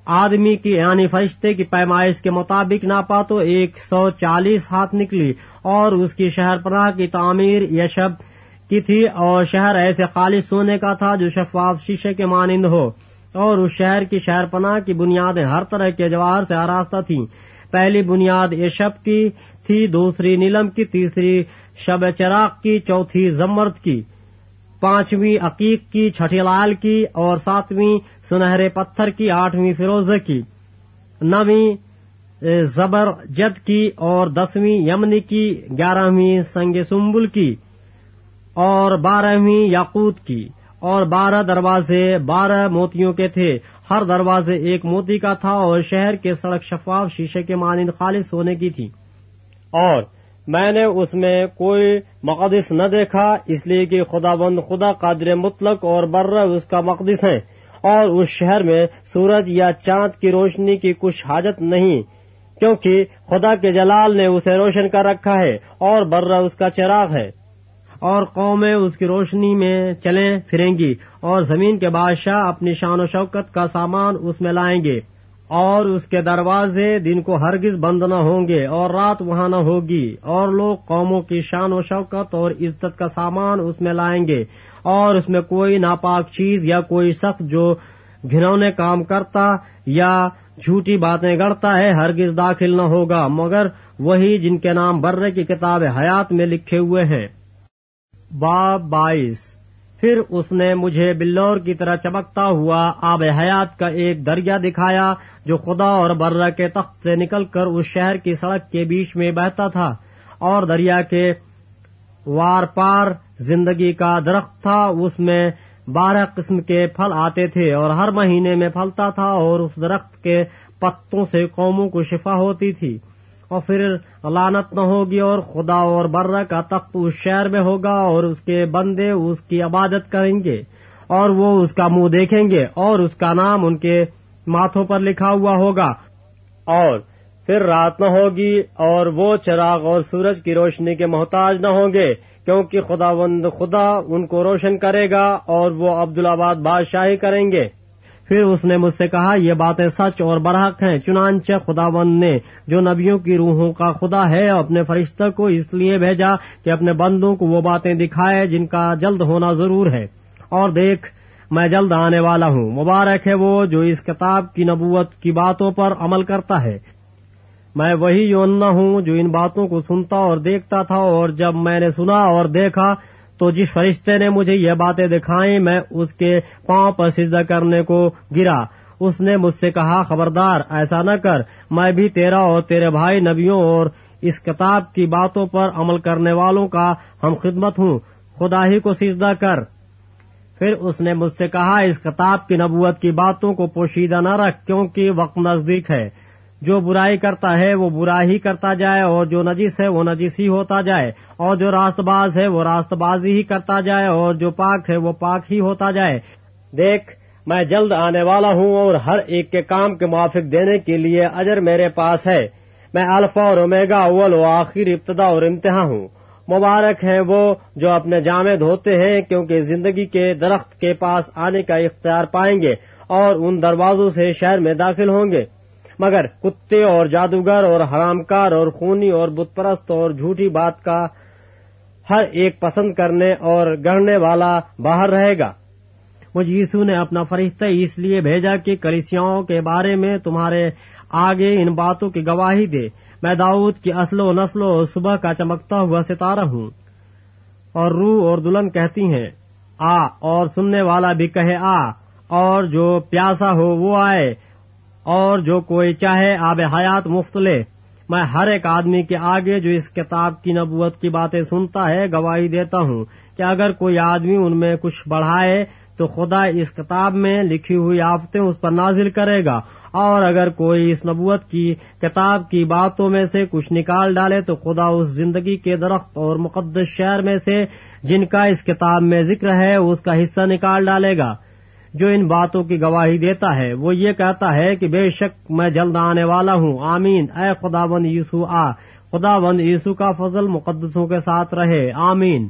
آدمی کی یعنی فرشتے کی پیمائش کے مطابق ناپا تو ایک سو چالیس ہاتھ نکلی اور اس کی شہر پناہ کی تعمیر یشب کی تھی اور شہر ایسے خالص سونے کا تھا جو شفاف شیشے کے مانند ہو۔ اور اس شہر کی شہر پناہ کی بنیادیں ہر طرح کے جواہر سے آراستہ تھیں۔ پہلی بنیاد ایشب کی تھی، دوسری نیلم کی، تیسری شب چراغ کی، چوتھی زمرد کی، پانچویں عقیق کی، چھٹی لال کی، اور ساتویں سنہرے پتھر کی، آٹھویں فیروزہ کی، نویں زبر جد کی، اور دسویں یمنی کی، گیارہویں سنگ سمبل کی، اور بارہویں یاقوت کی۔ اور بارہ دروازے بارہ موتیوں کے تھے۔ ہر دروازے ایک موتی کا تھا اور شہر کے سڑک شفاف شیشے کے مانند خالص ہونے کی تھی۔ اور میں نے اس میں کوئی مقدس نہ دیکھا، اس لیے کہ خدا بند خدا قادر مطلق اور برہ اس کا مقدس ہے اور اس شہر میں سورج یا چاند کی روشنی کی کچھ حاجت نہیں، کیونکہ خدا کے جلال نے اسے روشن کر رکھا ہے اور برہ اس کا چراغ ہے۔ اور قومیں اس کی روشنی میں چلیں پھریں گی اور زمین کے بادشاہ اپنی شان و شوکت کا سامان اس میں لائیں گے اور اس کے دروازے دن کو ہرگز بند نہ ہوں گے اور رات وہاں نہ ہوگی اور لوگ قوموں کی شان و شوکت اور عزت کا سامان اس میں لائیں گے اور اس میں کوئی ناپاک چیز یا کوئی سخت جو گھنونے کام کرتا یا جھوٹی باتیں گڑتا ہے ہرگز داخل نہ ہوگا مگر وہی جن کے نام برے کی کتاب حیات میں لکھے ہوئے ہیں۔ باب بائیس۔ پھر اس نے مجھے بلور کی طرح چمکتا ہوا آب حیات کا ایک دریا دکھایا جو خدا اور برہ کے تخت سے نکل کر اس شہر کی سڑک کے بیچ میں بہتا تھا اور دریا کے وار پار زندگی کا درخت تھا، اس میں بارہ قسم کے پھل آتے تھے اور ہر مہینے میں پھلتا تھا اور اس درخت کے پتوں سے قوموں کو شفا ہوتی تھی۔ اور پھر لانت نہ ہوگی اور خدا اور برہ کا تخت اس شہر میں ہوگا اور اس کے بندے اس کی عبادت کریں گے اور وہ اس کا منہ دیکھیں گے اور اس کا نام ان کے ماتھوں پر لکھا ہوا ہوگا اور پھر رات نہ ہوگی اور وہ چراغ اور سورج کی روشنی کے محتاج نہ ہوں گے کیونکہ خدا وند خدا ان کو روشن کرے گا اور وہ عبدالآباد بادشاہی کریں گے۔ پھر اس نے مجھ سے کہا، یہ باتیں سچ اور برحق ہیں، چنانچہ خداوند نے جو نبیوں کی روحوں کا خدا ہے، اپنے فرشتہ کو اس لیے بھیجا کہ اپنے بندوں کو وہ باتیں دکھائے جن کا جلد ہونا ضرور ہے۔ اور دیکھ، میں جلد آنے والا ہوں۔ مبارک ہے وہ جو اس کتاب کی نبوت کی باتوں پر عمل کرتا ہے۔ میں وہی یوننا ہوں جو ان باتوں کو سنتا اور دیکھتا تھا اور جب میں نے سنا اور دیکھا تو جس فرشتے نے مجھے یہ باتیں دکھائیں، میں اس کے پاؤں پر سجدہ کرنے کو گرا۔ اس نے مجھ سے کہا، خبردار، ایسا نہ کر۔ میں بھی تیرا اور تیرے بھائی نبیوں اور اس کتاب کی باتوں پر عمل کرنے والوں کا ہم خدمت ہوں۔ خدا ہی کو سجدہ کر۔ پھر اس نے مجھ سے کہا، اس کتاب کی نبوت کی باتوں کو پوشیدہ نہ رکھ، کیونکہ وقت نزدیک ہے۔ جو برائی کرتا ہے وہ برا ہی کرتا جائے اور جو نجیس ہے وہ نجیس ہی ہوتا جائے اور جو راست باز ہے وہ راست بازی ہی کرتا جائے اور جو پاک ہے وہ پاک ہی ہوتا جائے۔ دیکھ، میں جلد آنے والا ہوں اور ہر ایک کے کام کے موافق دینے کے لیے اجر میرے پاس ہے۔ میں الفا اور اومیگا اول و آخر ابتدا اور امتحان ہوں۔ مبارک ہیں وہ جو اپنے جامع دھوتے ہیں کیونکہ زندگی کے درخت کے پاس آنے کا اختیار پائیں گے اور ان دروازوں سے شہر میں داخل ہوں گے۔ مگر کتے اور جادوگر اور حرام کار اور خونی اور بت پرست اور جھوٹی بات کا ہر ایک پسند کرنے اور گڑنے والا باہر رہے گا۔ مجھ یسو نے اپنا فرشتہ اس لیے بھیجا کہ کلیسیاؤں کے بارے میں تمہارے آگے ان باتوں کی گواہی دے۔ میں داؤد کی اصل و نسل و صبح کا چمکتا ہوا ستارہ ہوں اور روح اور دلہن کہتی ہیں، آ اور سننے والا بھی کہے آ، اور جو پیاسا ہو وہ آئے۔ اور جو کوئی چاہے آب حیات مفت لے۔ میں ہر ایک آدمی کے آگے جو اس کتاب کی نبوت کی باتیں سنتا ہے، گواہی دیتا ہوں کہ اگر کوئی آدمی ان میں کچھ بڑھائے تو خدا اس کتاب میں لکھی ہوئی آفتیں اس پر نازل کرے گا۔ اور اگر کوئی اس نبوت کی کتاب کی باتوں میں سے کچھ نکال ڈالے تو خدا اس زندگی کے درخت اور مقدس شہر میں سے جن کا اس کتاب میں ذکر ہے، اس کا حصہ نکال ڈالے گا۔ جو ان باتوں کی گواہی دیتا ہے، وہ یہ کہتا ہے کہ بے شک میں جلد آنے والا ہوں۔ آمین۔ اے خدا بند یسو آ خدا بند یسو کا فضل مقدسوں کے ساتھ رہے۔ آمین۔